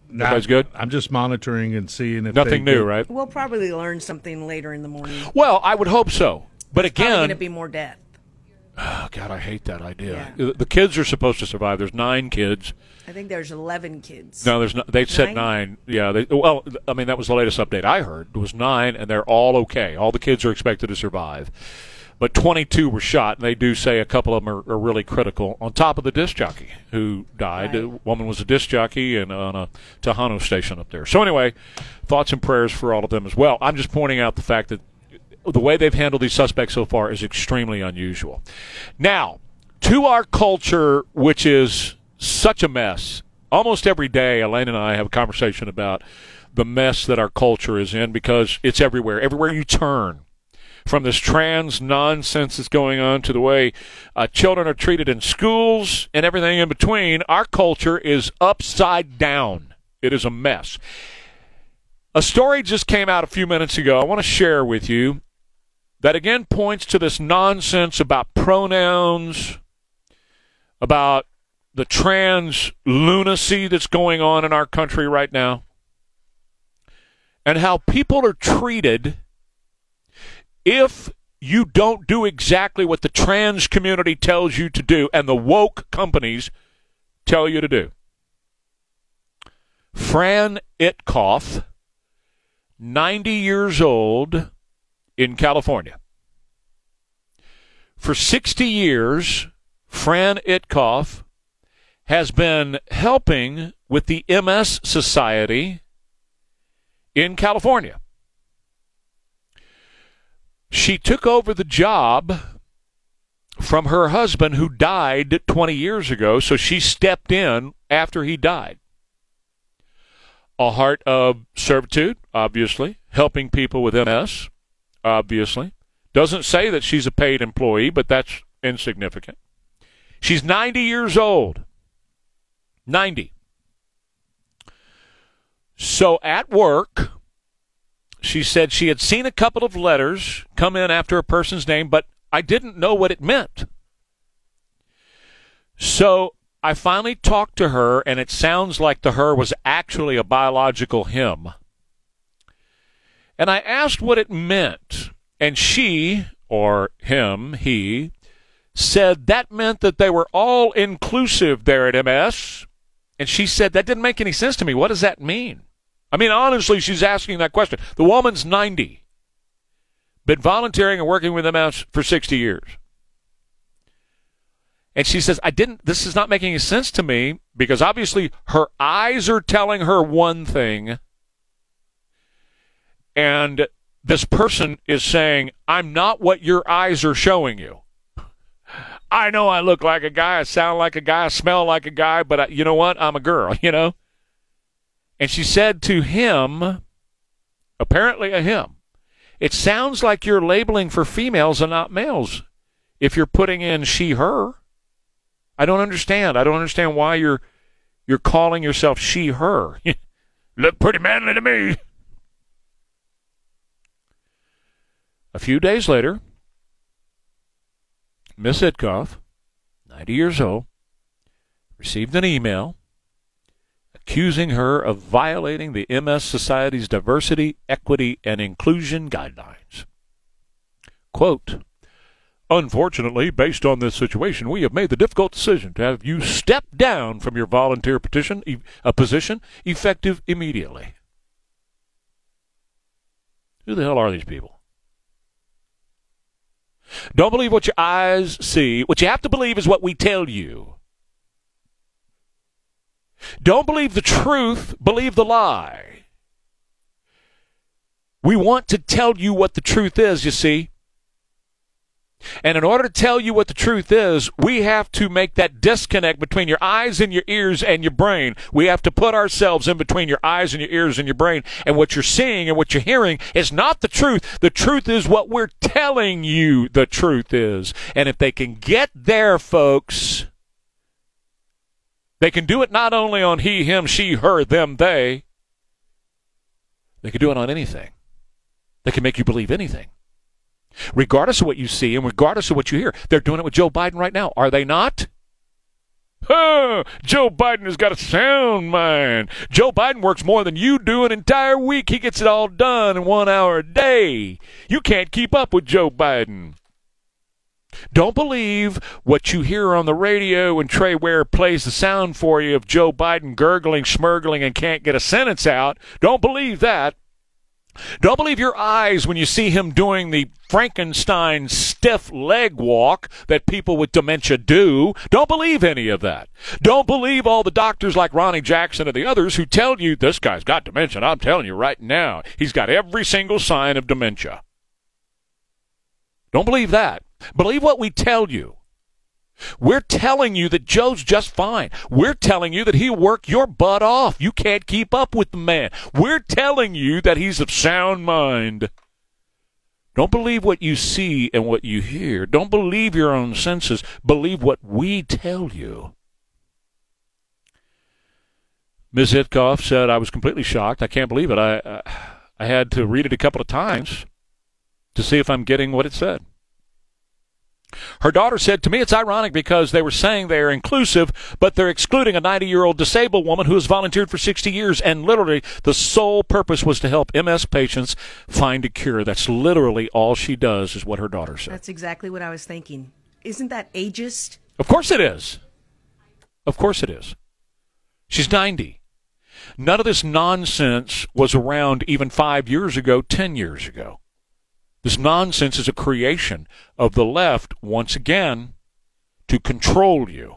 Nah, Everybody's good? I'm just monitoring and seeing if Nothing new, get- right? We'll probably learn something later in the morning. Well, I would hope so. But Probably again, going to be more death. Oh, God, I hate that idea. The the kids are supposed to survive. There's nine kids. I think there's 11 kids. No, there's no, they said Nine? nine. Yeah. They, well, I mean that was the latest update I heard. It was nine, and they're all okay. All the kids are expected to survive. But 22 were shot, and they do say a couple of them are, are really critical. On top of the disc jockey who died, the woman was a disc jockey and on a Tejano station up there. So anyway, thoughts and prayers for all of them as well. I'm just pointing out the fact that the way they've handled these suspects so far is extremely unusual. Now, to our culture, which is such a mess. Almost every day, Elaine and I have a conversation about the mess that our culture is in because it's everywhere. Everywhere you turn, from this trans nonsense that's going on to the way uh, children are treated in schools and everything in between, our culture is upside down. It is a mess. A story just came out a few minutes ago. I want to share with you that again points to this nonsense about pronouns, about the trans lunacy that's going on in our country right now, and how people are treated if you don't do exactly what the trans community tells you to do and the woke companies tell you to do. Fran Itkoff, 90 years old in California. For 60 years, Fran Itkoff has been helping with the MS Society in California. She took over the job from her husband who died 20 years ago, so she stepped in after he died. A heart of servitude, obviously, helping people with MS, obviously. Doesn't say that she's a paid employee, but that's insignificant. She's 90 years old. 90. So at work, she said she had seen a couple of letters come in after a person's name, but I didn't know what it meant. So I finally talked to her, and it sounds like the her was actually a biological him. And I asked what it meant, and she, or him, he, said that meant that they were all inclusive there at MS. And she said, that didn't make any sense to me. What does that mean? I mean, honestly, she's asking that question. The woman's 90, been volunteering and working with the MS for 60 years. And she says, I didn't, this is not making any sense to me because obviously her eyes are telling her one thing. And this person is saying, I'm not what your eyes are showing you. I know I look like a guy, I sound like a guy, I smell like a guy, but I, you know what? I'm a girl, (laughs) you know? And she said to him, apparently a him, it sounds like you're labeling for females and not males if you're putting in she, her. I don't understand. I don't understand why you're you're calling yourself she, her. (laughs) Look pretty manly to me. A few days later, Miss Itkoff, 90 years old, received an email accusing her of violating the MS Society's diversity, equity, and inclusion guidelines. Quote, Unfortunately, based on this situation, we have made the difficult decision to have you step down from your volunteer petition, a uh, position effective immediately. Who the hell are these people? Don't believe what your eyes see. What you have to believe is what we tell you. Don't believe the truth, believe the lie. We want to tell you what the truth is, you see. And in order to tell you what the truth is, we have to make that disconnect between your eyes and your ears and your brain. We have to put ourselves in between your eyes and your ears and your brain. And what you're seeing and what you're hearing is not the truth. The truth is what we're telling you the truth is. And if they can get there, folks, they can do it not only on he, him, she, her, them, they. They can do it on anything. They can make you believe anything regardless of what you see and regardless of what you hear. They're doing it with Joe Biden right now, are they not? Huh, Joe Biden has got a sound mind. Joe Biden works more than you do an entire week. He gets it all done in one hour a day. You can't keep up with Joe Biden. Don't believe what you hear on the radio when Trey Ware plays the sound for you of Joe Biden gurgling, smirgling, and can't get a sentence out. Don't believe that. Don't believe your eyes when you see him doing the Frankenstein stiff leg walk that people with dementia do. Don't believe any of that. Don't believe all the doctors like Ronny Jackson and the others who tell you this guy's got dementia. I'm telling you right now, he's got every single sign of dementia. Don't believe that. Believe what we tell you. We're telling you that Joe's just fine. We're telling you that he'll work your butt off. You can't keep up with the man. We're telling you that he's of sound mind. Don't believe what you see and what you hear. Don't believe your own senses. Believe what we tell you. Ms. Itkoff said, I was completely shocked. I can't believe it. I, uh, I had to read it a couple of times to see if I'm getting what it said. Her daughter said to me, It's ironic because they were saying they are inclusive, but they're excluding a 90 year old disabled woman who has volunteered for 60 years, and literally the sole purpose was to help MS patients find a cure. That's literally all she does, is what her daughter said. That's exactly what I was thinking. Isn't that ageist? Of course it is. Of course it is. She's 90. None of this nonsense was around even five years ago, 10 years ago. This nonsense is a creation of the left, once again, to control you,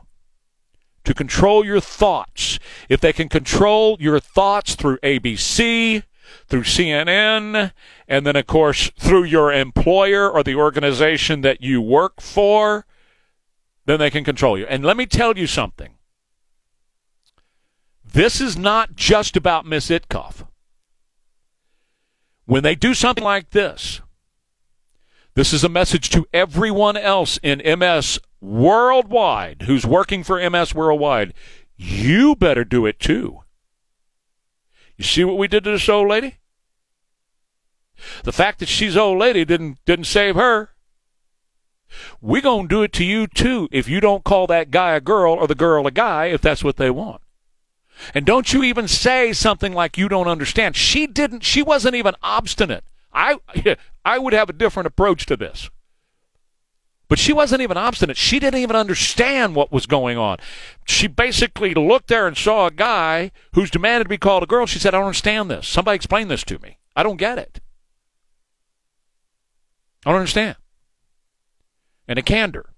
to control your thoughts. If they can control your thoughts through ABC, through CNN, and then, of course, through your employer or the organization that you work for, then they can control you. And let me tell you something. This is not just about Miss Itkoff. When they do something like this, this is a message to everyone else in MS worldwide who's working for MS worldwide. You better do it too. You see what we did to this old lady? The fact that she's old lady didn't didn't save her. We're going to do it to you too if you don't call that guy a girl or the girl a guy if that's what they want. And don't you even say something like you don't understand. She didn't she wasn't even obstinate. I (laughs) I would have a different approach to this. But she wasn't even obstinate. She didn't even understand what was going on. She basically looked there and saw a guy who's demanded to be called a girl. She said, I don't understand this. Somebody explain this to me. I don't get it. I don't understand. And a candor.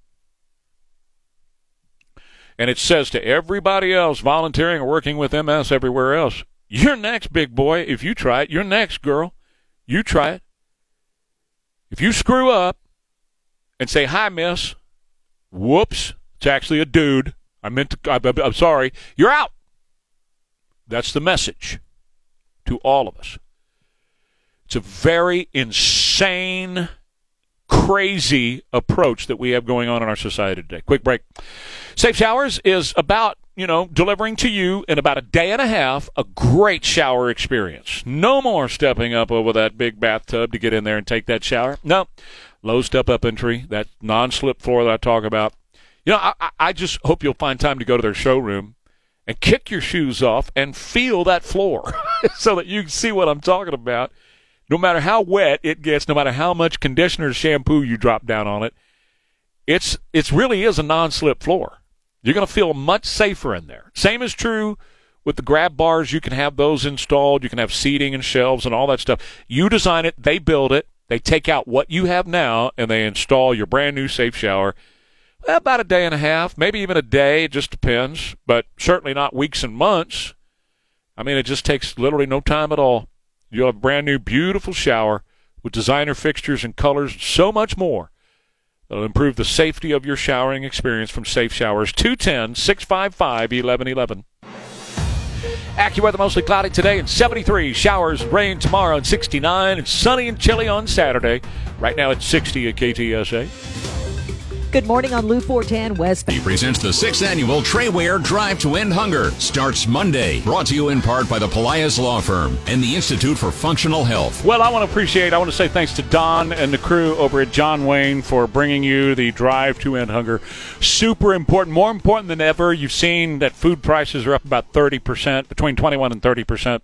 and it says to everybody else volunteering or working with MS everywhere else, you're next, big boy. If you try it, you're next, girl. You try it. If you screw up and say, hi, miss, whoops, it's actually a dude. I meant to, I, I'm sorry, you're out. That's the message to all of us. It's a very insane, crazy approach that we have going on in our society today. Quick break. Safe Showers is about, you know, delivering to you in about a day and a half a great shower experience. No more stepping up over that big bathtub to get in there and take that shower. No. Low step up entry, that non slip floor that I talk about. You know, I, I just hope you'll find time to go to their showroom and kick your shoes off and feel that floor (laughs) so that you can see what I'm talking about. No matter how wet it gets, no matter how much conditioner or shampoo you drop down on it, it's it really is a non-slip floor. You're going to feel much safer in there. Same is true with the grab bars. You can have those installed. You can have seating and shelves and all that stuff. You design it, they build it, they take out what you have now, and they install your brand new safe shower about a day and a half, maybe even a day. It just depends, but certainly not weeks and months. I mean, it just takes literally no time at all. You'll have a brand new, beautiful shower with designer fixtures and colors, so much more. That'll improve the safety of your showering experience from Safe Showers. 210 655 1111. AccuWeather mostly cloudy today and 73. Showers, rain tomorrow and 69. And sunny and chilly on Saturday. Right now it's 60 at KTSA. Good morning on Lou Fortan West. He presents the sixth annual Trey Ware Drive to End Hunger. Starts Monday. Brought to you in part by the Polias Law Firm and the Institute for Functional Health. Well, I want to appreciate, I want to say thanks to Don and the crew over at Jon Wayne for bringing you the Drive to End Hunger. Super important, more important than ever. You've seen that food prices are up about 30%, between 21 and 30%.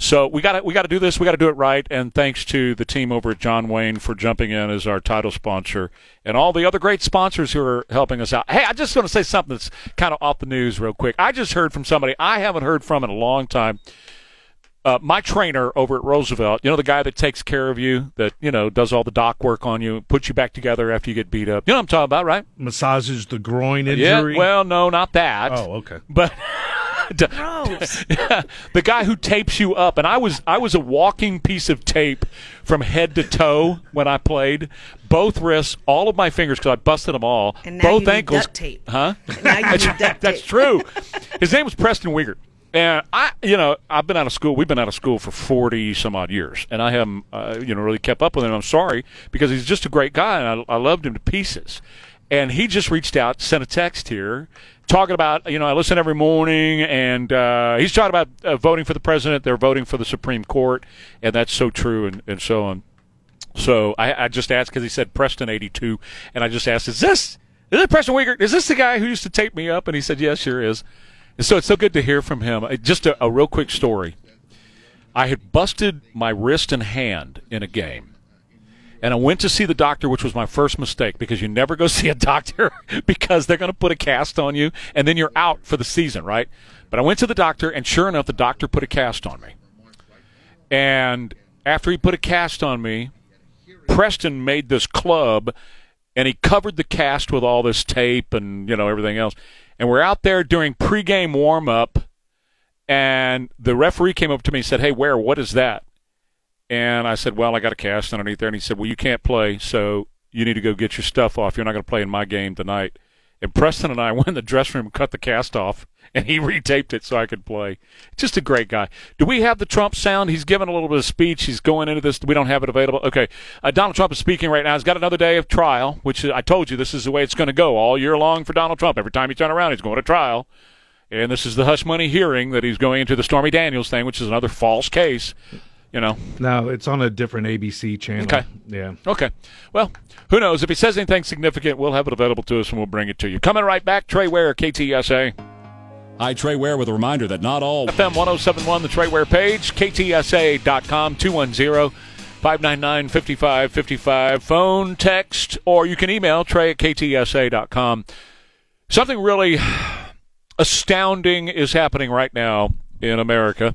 So we got to we got to do this. We got to do it right. And thanks to the team over at Jon Wayne for jumping in as our title sponsor, and all the other great sponsors who are helping us out. Hey, I just want to say something that's kind of off the news real quick. I just heard from somebody I haven't heard from in a long time. Uh, my trainer over at Roosevelt, you know, the guy that takes care of you, that, you know, does all the doc work on you, puts you back together after you get beat up. You know what I'm talking about, right? Massages the groin injury? Yeah, well, no, not that. Oh, okay. But. (laughs) (laughs) (laughs) the guy who tapes you up, and I was I was a walking piece of tape from head to toe when I played. Both wrists, all of my fingers, because I busted them all. And now both ankles. duct tape. Huh? And now you need (laughs) duct That's true. His name was Preston Wiegert. And I, you know, I've been out of school. We've been out of school for forty some odd years, and I haven't, uh, you know, really kept up with him. I'm sorry because he's just a great guy, and I, I loved him to pieces. And he just reached out, sent a text here, talking about, you know, I listen every morning, and uh, he's talking about uh, voting for the president. They're voting for the Supreme Court, and that's so true, and, and so on. So I, I just asked because he said Preston eighty two, and I just asked, "Is this is it Preston Wiegert? Is this the guy who used to tape me up?" And he said, "Yes, sure is." And so it's so good to hear from him. Uh, Just a, a real quick story. I had busted my wrist and hand in a game, and I went to see the doctor, which was my first mistake because you never go (laughs) see a doctor because they're going to put a cast on you, and then you're out for the season, right? But I went to the doctor, and sure enough, the doctor put a cast on me. And after he put a cast on me, Preston made this club and he covered the cast with all this tape and you know everything else. And we're out there during pregame warm up and the referee came up to me and said, "Hey, where? What is that?" And I said, "Well, I got a cast underneath there." And he said, "Well, you can't play, so you need to go get your stuff off. You're not going to play in my game tonight." And Preston and I (laughs) went in the dressing room and cut the cast off, and he (laughs) retaped it so I could play. Just a great guy. Do we have the Trump sound? He's giving a little bit of speech. He's going into this. We don't have it available. Okay. Uh, Donald Trump is speaking right now. He's got another day of trial, which I told you this is the way it's going to go all year long for Donald Trump. Every time you turn around, he's going to trial. And this is the hush money hearing that he's going into the Stormy Daniels thing, which is another false case. You know, No, it's on a different ABC channel. Okay. Yeah. Okay. Well, who knows? If he says anything significant, we'll have it available to us and we'll bring it to you. Coming right back, Trey Ware, KTSA. Hi, Trey Ware with a reminder that not all. FM 1071, the Trey Ware page, KTSA.com, 210 599 5555. Phone, text, or you can email Trey at KTSA.com. Something really (sighs) astounding is happening right now in America.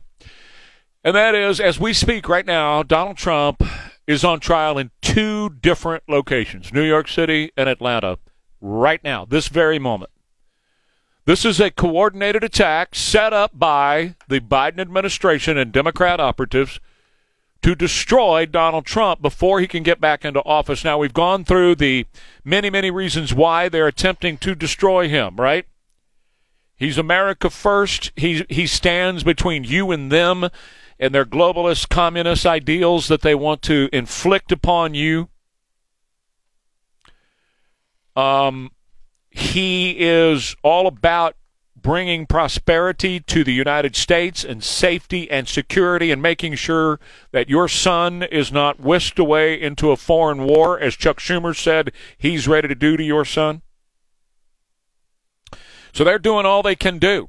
And that is, as we speak right now, Donald Trump is on trial in two different locations New York City and Atlanta, right now, this very moment. This is a coordinated attack set up by the Biden administration and Democrat operatives to destroy Donald Trump before he can get back into office. Now, we've gone through the many, many reasons why they're attempting to destroy him, right? He's America first. He, he stands between you and them and their globalist communist ideals that they want to inflict upon you. Um, he is all about bringing prosperity to the United States and safety and security and making sure that your son is not whisked away into a foreign war, as Chuck Schumer said he's ready to do to your son. So they're doing all they can do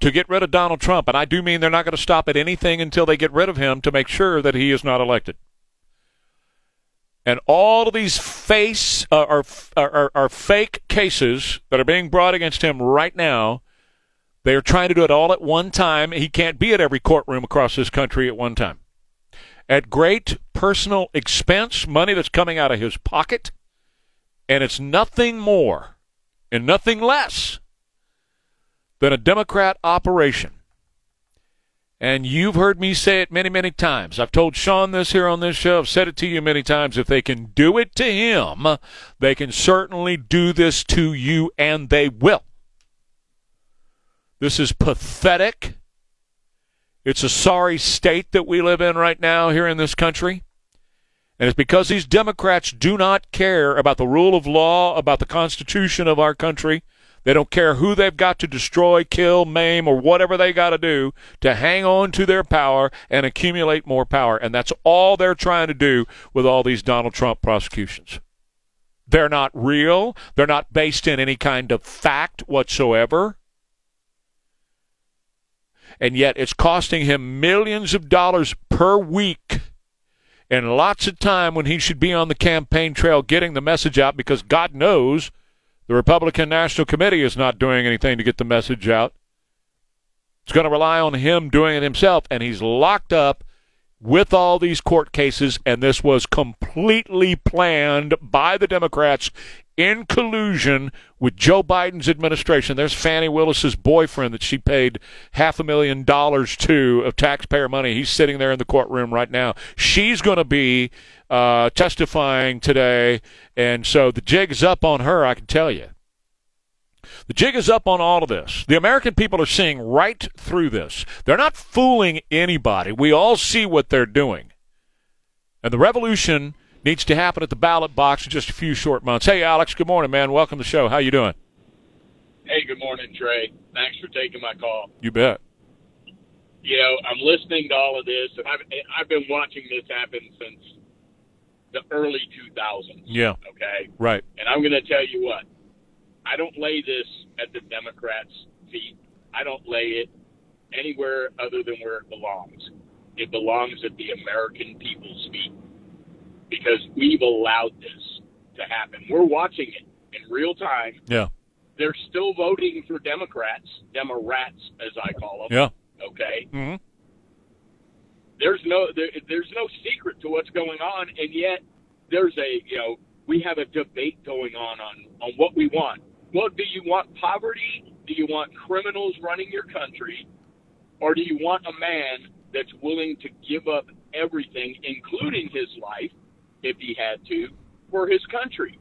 to get rid of Donald Trump. And I do mean they're not going to stop at anything until they get rid of him to make sure that he is not elected. And all of these face uh, are, are, are fake cases that are being brought against him right now. They are trying to do it all at one time. He can't be at every courtroom across this country at one time. At great personal expense, money that's coming out of his pocket, and it's nothing more and nothing less than a Democrat operation and you've heard me say it many, many times. I've told Sean this here on this show. I've said it to you many times. If they can do it to him, they can certainly do this to you, and they will. This is pathetic. It's a sorry state that we live in right now here in this country. And it's because these Democrats do not care about the rule of law, about the Constitution of our country they don't care who they've got to destroy, kill, maim, or whatever they got to do to hang on to their power and accumulate more power. And that's all they're trying to do with all these Donald Trump prosecutions. They're not real. They're not based in any kind of fact whatsoever. And yet it's costing him millions of dollars per week and lots of time when he should be on the campaign trail getting the message out because God knows the Republican National Committee is not doing anything to get the message out. It's going to rely on him doing it himself, and he's locked up with all these court cases, and this was completely planned by the Democrats in collusion with Joe Biden's administration. There's Fani Willis's boyfriend that she paid half a million dollars to of taxpayer money. He's sitting there in the courtroom right now. She's going to be uh, testifying today, and so the jig is up on her. I can tell you. The jig is up on all of this. The American people are seeing right through this. They're not fooling anybody. We all see what they're doing. And the revolution needs to happen at the ballot box in just a few short months. Hey, Alex, good morning, man. Welcome to the show. How you doing? Hey, good morning, Trey. Thanks for taking my call. You bet. You know, I'm listening to all of this, and I've I've been watching this happen since the early 2000s. Yeah. Okay. Right. And I'm going to tell you what. I don't lay this at the Democrats' feet. I don't lay it anywhere other than where it belongs. It belongs at the American people's feet because we've allowed this to happen. We're watching it in real time. Yeah. They're still voting for Democrats, Democrats as I call them. Yeah. Okay. Mm-hmm. There's no there, there's no secret to what's going on, and yet there's a you know we have a debate going on on on what we want. Well, do you want poverty? Do you want criminals running your country, or do you want a man that's willing to give up everything, including his life, if he had to, for his country.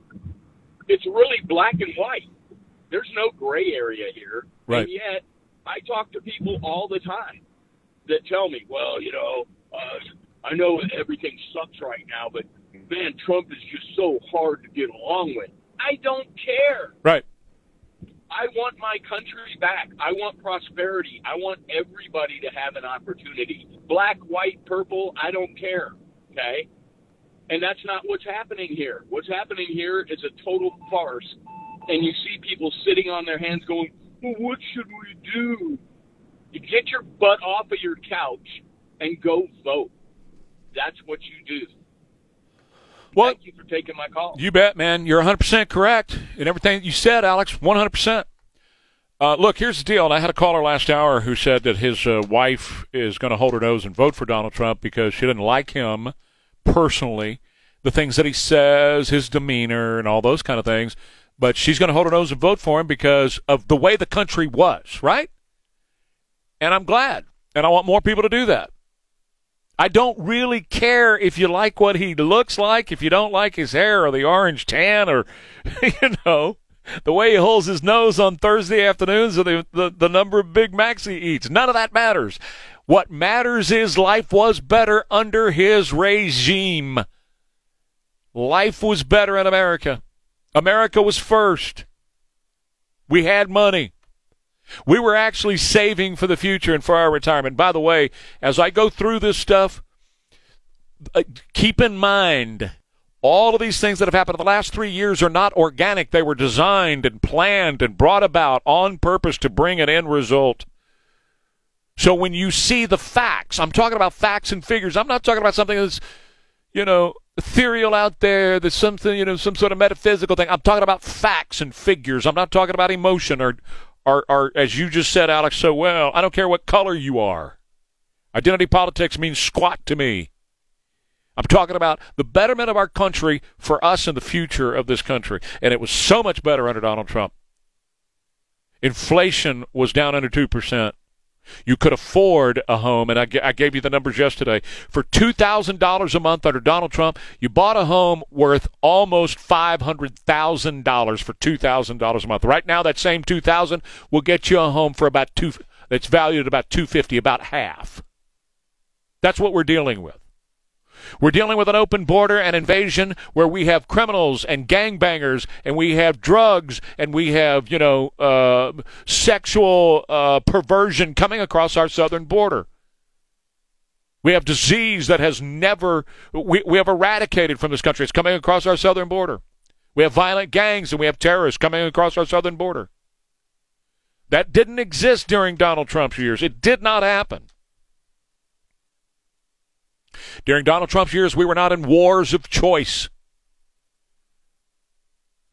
It's really black and white. There's no gray area here. Right. And yet, I talk to people all the time that tell me, well, you know, uh, I know everything sucks right now, but man, Trump is just so hard to get along with. I don't care. Right. I want my country back. I want prosperity. I want everybody to have an opportunity. Black, white, purple, I don't care. Okay? And that's not what's happening here. What's happening here is a total farce. And you see people sitting on their hands going, well, what should we do? You get your butt off of your couch and go vote. That's what you do. Well, Thank you for taking my call. You bet, man. You're 100% correct in everything you said, Alex. 100%. Uh, look, here's the deal. I had a caller last hour who said that his uh, wife is going to hold her nose and vote for Donald Trump because she didn't like him personally, the things that he says, his demeanor, and all those kind of things. but she's going to hold her nose and vote for him because of the way the country was, right? And I'm glad. And I want more people to do that. I don't really care if you like what he looks like, if you don't like his hair or the orange tan or, (laughs) you know, the way he holds his nose on Thursday afternoons or the, the, the number of Big Macs he eats. None of that matters. What matters is life was better under his regime. Life was better in America. America was first. We had money. We were actually saving for the future and for our retirement. By the way, as I go through this stuff, uh, keep in mind all of these things that have happened in the last three years are not organic. They were designed and planned and brought about on purpose to bring an end result. So when you see the facts, I'm talking about facts and figures. I'm not talking about something that's, you know, ethereal out there, that's something, you know, some sort of metaphysical thing. I'm talking about facts and figures. I'm not talking about emotion or, or, or as you just said, Alex, so well, I don't care what color you are. Identity politics means squat to me. I'm talking about the betterment of our country for us and the future of this country. And it was so much better under Donald Trump. Inflation was down under 2%. You could afford a home, and I, g- I gave you the numbers yesterday. For $2,000 a month under Donald Trump, you bought a home worth almost $500,000 for $2,000 a month. Right now, that same 2000 will get you a home for about two, that's valued at about 250 about half. That's what we're dealing with. We're dealing with an open border and invasion where we have criminals and gangbangers and we have drugs and we have, you know, uh, sexual uh, perversion coming across our southern border. We have disease that has never, we, we have eradicated from this country. It's coming across our southern border. We have violent gangs and we have terrorists coming across our southern border. That didn't exist during Donald Trump's years. It did not happen. During Donald Trump's years, we were not in wars of choice.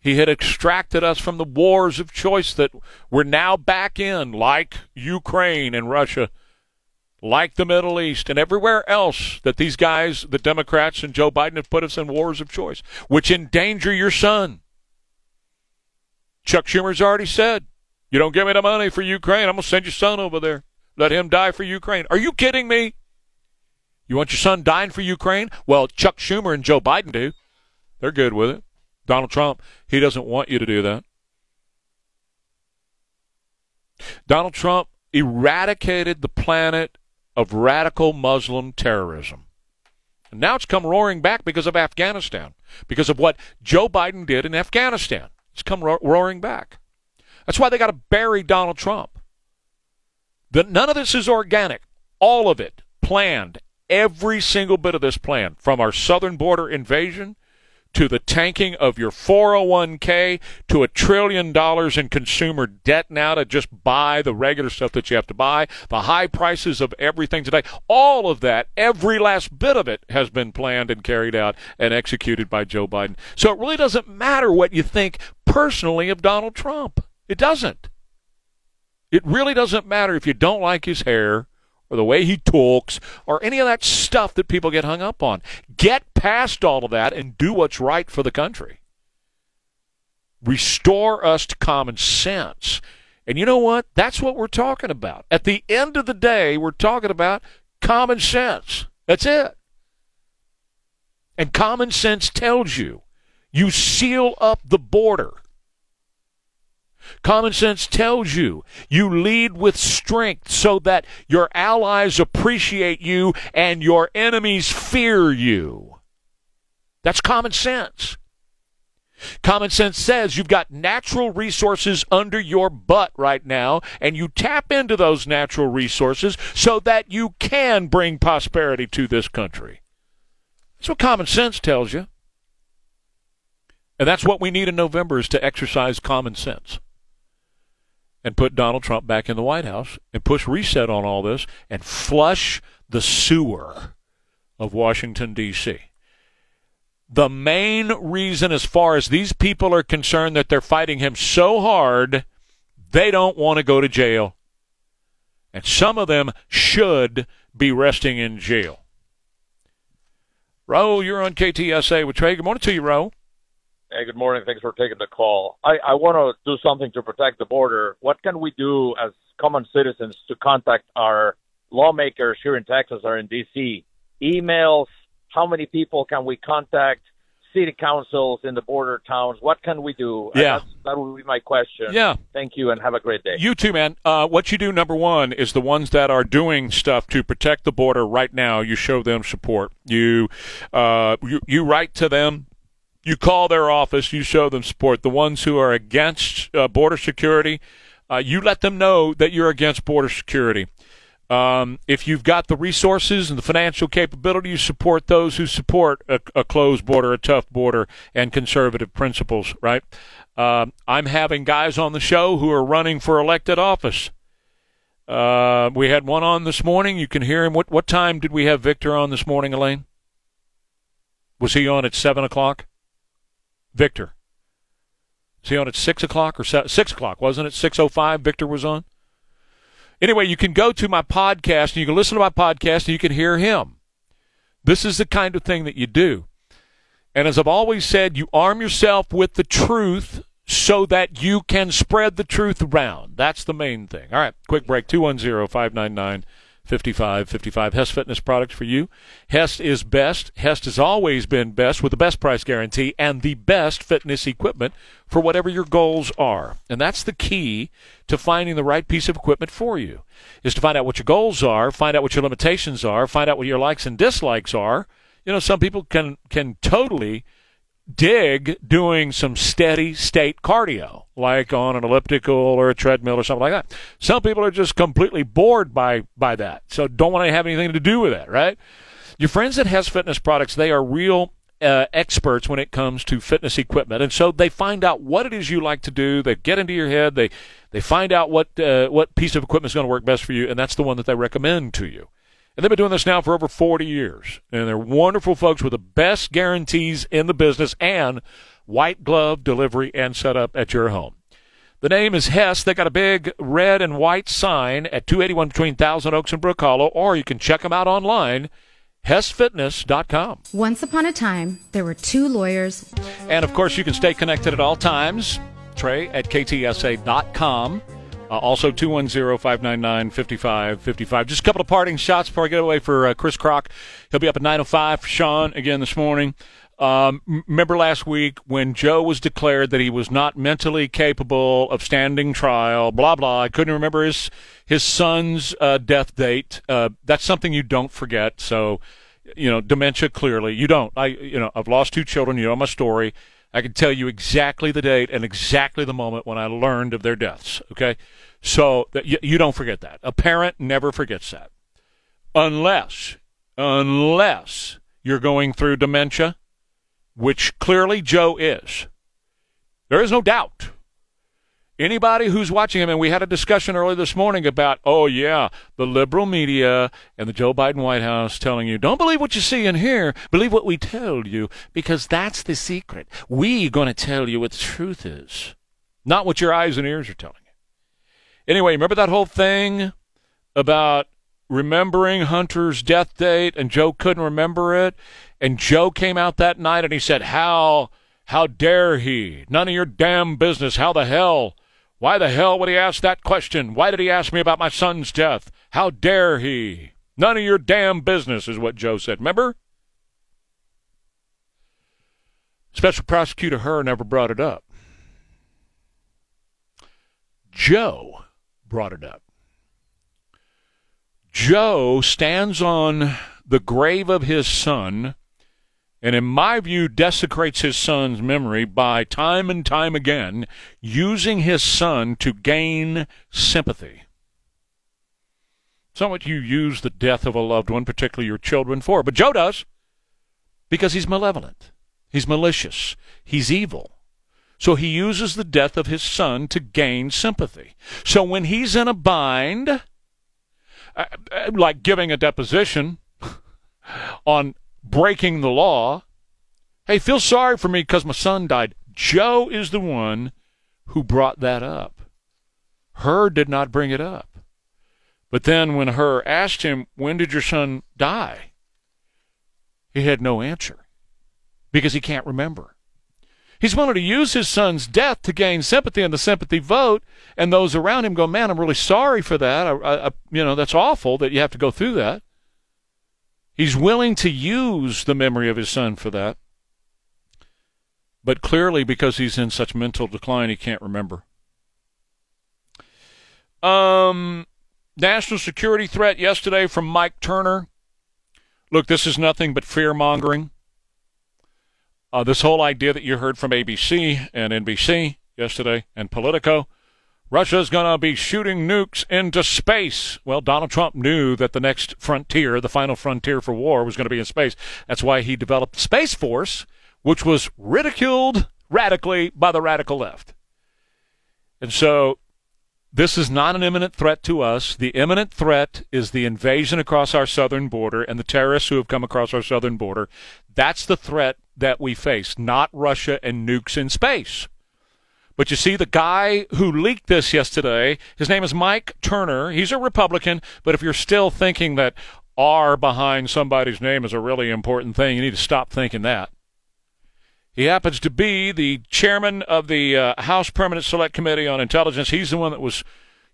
He had extracted us from the wars of choice that we're now back in, like Ukraine and Russia, like the Middle East, and everywhere else that these guys, the Democrats and Joe Biden, have put us in wars of choice, which endanger your son. Chuck Schumer's already said, You don't give me the money for Ukraine, I'm going to send your son over there. Let him die for Ukraine. Are you kidding me? You want your son dying for Ukraine? Well, Chuck Schumer and Joe Biden do. They're good with it. Donald Trump, he doesn't want you to do that. Donald Trump eradicated the planet of radical Muslim terrorism. And now it's come roaring back because of Afghanistan, because of what Joe Biden did in Afghanistan. It's come ro- roaring back. That's why they got to bury Donald Trump. The, none of this is organic. All of it planned every single bit of this plan, from our southern border invasion to the tanking of your 401k to a trillion dollars in consumer debt now to just buy the regular stuff that you have to buy, the high prices of everything today, all of that, every last bit of it has been planned and carried out and executed by Joe Biden. So it really doesn't matter what you think personally of Donald Trump. It doesn't. It really doesn't matter if you don't like his hair or the way he talks or any of that stuff that people get hung up on. Get past all of that and do what's right for the country. Restore us to common sense. And you know what? That's what we're talking about. At the end of the day, we're talking about common sense. That's it. And common sense tells you you seal up the border Common sense tells you you lead with strength so that your allies appreciate you and your enemies fear you. That's common sense. Common sense says you've got natural resources under your butt right now, and you tap into those natural resources so that you can bring prosperity to this country. That's what common sense tells you. And that's what we need in November is to exercise common sense and put Donald Trump back in the White House and push reset on all this and flush the sewer of Washington, D.C. The main reason, as far as these people are concerned, that they're fighting him so hard, they don't want to go to jail. And some of them should be resting in jail. Ro, you're on KTSA with Trey. Good morning to you, Ro. Hey, good morning. Thanks for taking the call. I, I want to do something to protect the border. What can we do as common citizens to contact our lawmakers here in Texas or in D.C.? Emails. How many people can we contact? City councils in the border towns. What can we do? Yeah. That's, that would be my question. Yeah. Thank you and have a great day. You too, man. Uh, what you do, number one, is the ones that are doing stuff to protect the border right now. You show them support. You, uh, you, you write to them. You call their office. You show them support. The ones who are against uh, border security, uh, you let them know that you're against border security. Um, if you've got the resources and the financial capability, you support those who support a, a closed border, a tough border, and conservative principles, right? Um, I'm having guys on the show who are running for elected office. Uh, we had one on this morning. You can hear him. What what time did we have Victor on this morning, Elaine? Was he on at seven o'clock? Victor. Was he on at six o'clock or se- six o'clock? Wasn't it six o five? Victor was on. Anyway, you can go to my podcast and you can listen to my podcast and you can hear him. This is the kind of thing that you do. And as I've always said, you arm yourself with the truth so that you can spread the truth around. That's the main thing. All right, quick break 210 599 5555. Hess Fitness products for you. Hess is best. Hess has always been best with the best price guarantee and the best fitness equipment for whatever your goals are. And that's the key to finding the right piece of equipment for you. Is to find out what your goals are, find out what your limitations are, find out what your likes and dislikes are. You know, some people can can totally dig doing some steady state cardio, like on an elliptical or a treadmill or something like that. Some people are just completely bored by by that, so don't want to have anything to do with that, right? Your friends at Hess Fitness Products, they are real uh, experts when it comes to fitness equipment, and so they find out what it is you like to do. They get into your head. They they find out what uh, what piece of equipment is going to work best for you, and that's the one that they recommend to you. And they've been doing this now for over 40 years. And they're wonderful folks with the best guarantees in the business and white glove delivery and setup at your home. The name is Hess. They got a big red and white sign at 281 between Thousand Oaks and Brook Hollow, or you can check them out online, hessfitness.com. Once upon a time, there were two lawyers. And of course, you can stay connected at all times. Trey at ktsa.com. Uh, also, 210-599-5555. Just a couple of parting shots before I get away for uh, Chris Krok. He'll be up at 9.05 for Sean again this morning. Um, remember last week when Joe was declared that he was not mentally capable of standing trial, blah, blah. I couldn't remember his, his son's uh, death date. Uh, that's something you don't forget. So, you know, dementia clearly. You don't. I, you know, I've lost two children. You know my story. I can tell you exactly the date and exactly the moment when I learned of their deaths. Okay, so you, you don't forget that. A parent never forgets that, unless unless you're going through dementia, which clearly Joe is. There is no doubt. Anybody who's watching him, and we had a discussion earlier this morning about, oh, yeah, the liberal media and the Joe Biden White House telling you, don't believe what you see and hear, believe what we tell you, because that's the secret. We're going to tell you what the truth is, not what your eyes and ears are telling you. Anyway, remember that whole thing about remembering Hunter's death date, and Joe couldn't remember it, and Joe came out that night and he said, how, how dare he? None of your damn business. How the hell? Why the hell would he ask that question? Why did he ask me about my son's death? How dare he? None of your damn business is what Joe said. Remember? Special prosecutor Hur never brought it up. Joe brought it up. Joe stands on the grave of his son and in my view desecrates his son's memory by time and time again using his son to gain sympathy. Not what you use the death of a loved one, particularly your children, for, but Joe does because he's malevolent, he's malicious, he's evil. So he uses the death of his son to gain sympathy. So when he's in a bind, uh, like giving a deposition (laughs) on breaking the law. Hey, feel sorry for me because my son died. Joe is the one who brought that up. Hur did not bring it up. But then when Hur asked him, When did your son die? he had no answer because he can't remember. He's willing to use his son's death to gain sympathy and the sympathy vote, and those around him go, "Man, I'm really sorry for that. I, I, you know, that's awful that you have to go through that." He's willing to use the memory of his son for that, but clearly, because he's in such mental decline, he can't remember. Um, national security threat yesterday from Mike Turner. Look, this is nothing but fear mongering. Uh, this whole idea that you heard from ABC and NBC yesterday and Politico Russia's going to be shooting nukes into space. Well, Donald Trump knew that the next frontier, the final frontier for war, was going to be in space. That's why he developed the Space Force, which was ridiculed radically by the radical left. And so this is not an imminent threat to us. The imminent threat is the invasion across our southern border and the terrorists who have come across our southern border. That's the threat that we face, not Russia and nukes in space. But you see, the guy who leaked this yesterday, his name is Mike Turner. He's a Republican, but if you're still thinking that R behind somebody's name is a really important thing, you need to stop thinking that. He happens to be the chairman of the uh, House Permanent Select Committee on Intelligence. He's the one that was,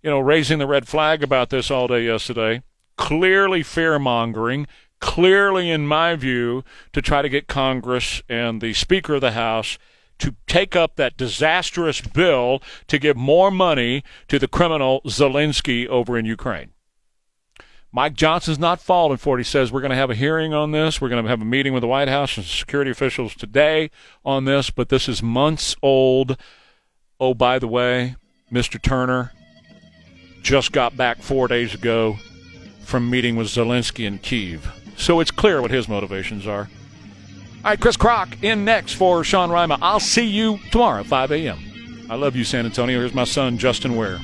you know, raising the red flag about this all day yesterday. Clearly fear mongering, clearly, in my view, to try to get Congress and the Speaker of the House to take up that disastrous bill to give more money to the criminal Zelensky over in Ukraine. Mike Johnson's not falling for it. He says we're going to have a hearing on this. We're going to have a meeting with the White House and security officials today on this, but this is months old. Oh, by the way, Mr. Turner just got back four days ago from meeting with Zelensky in Kiev. So it's clear what his motivations are. All right, Chris Krok in next for Sean Rima. I'll see you tomorrow at 5 a.m. I love you, San Antonio. Here's my son, Justin Ware.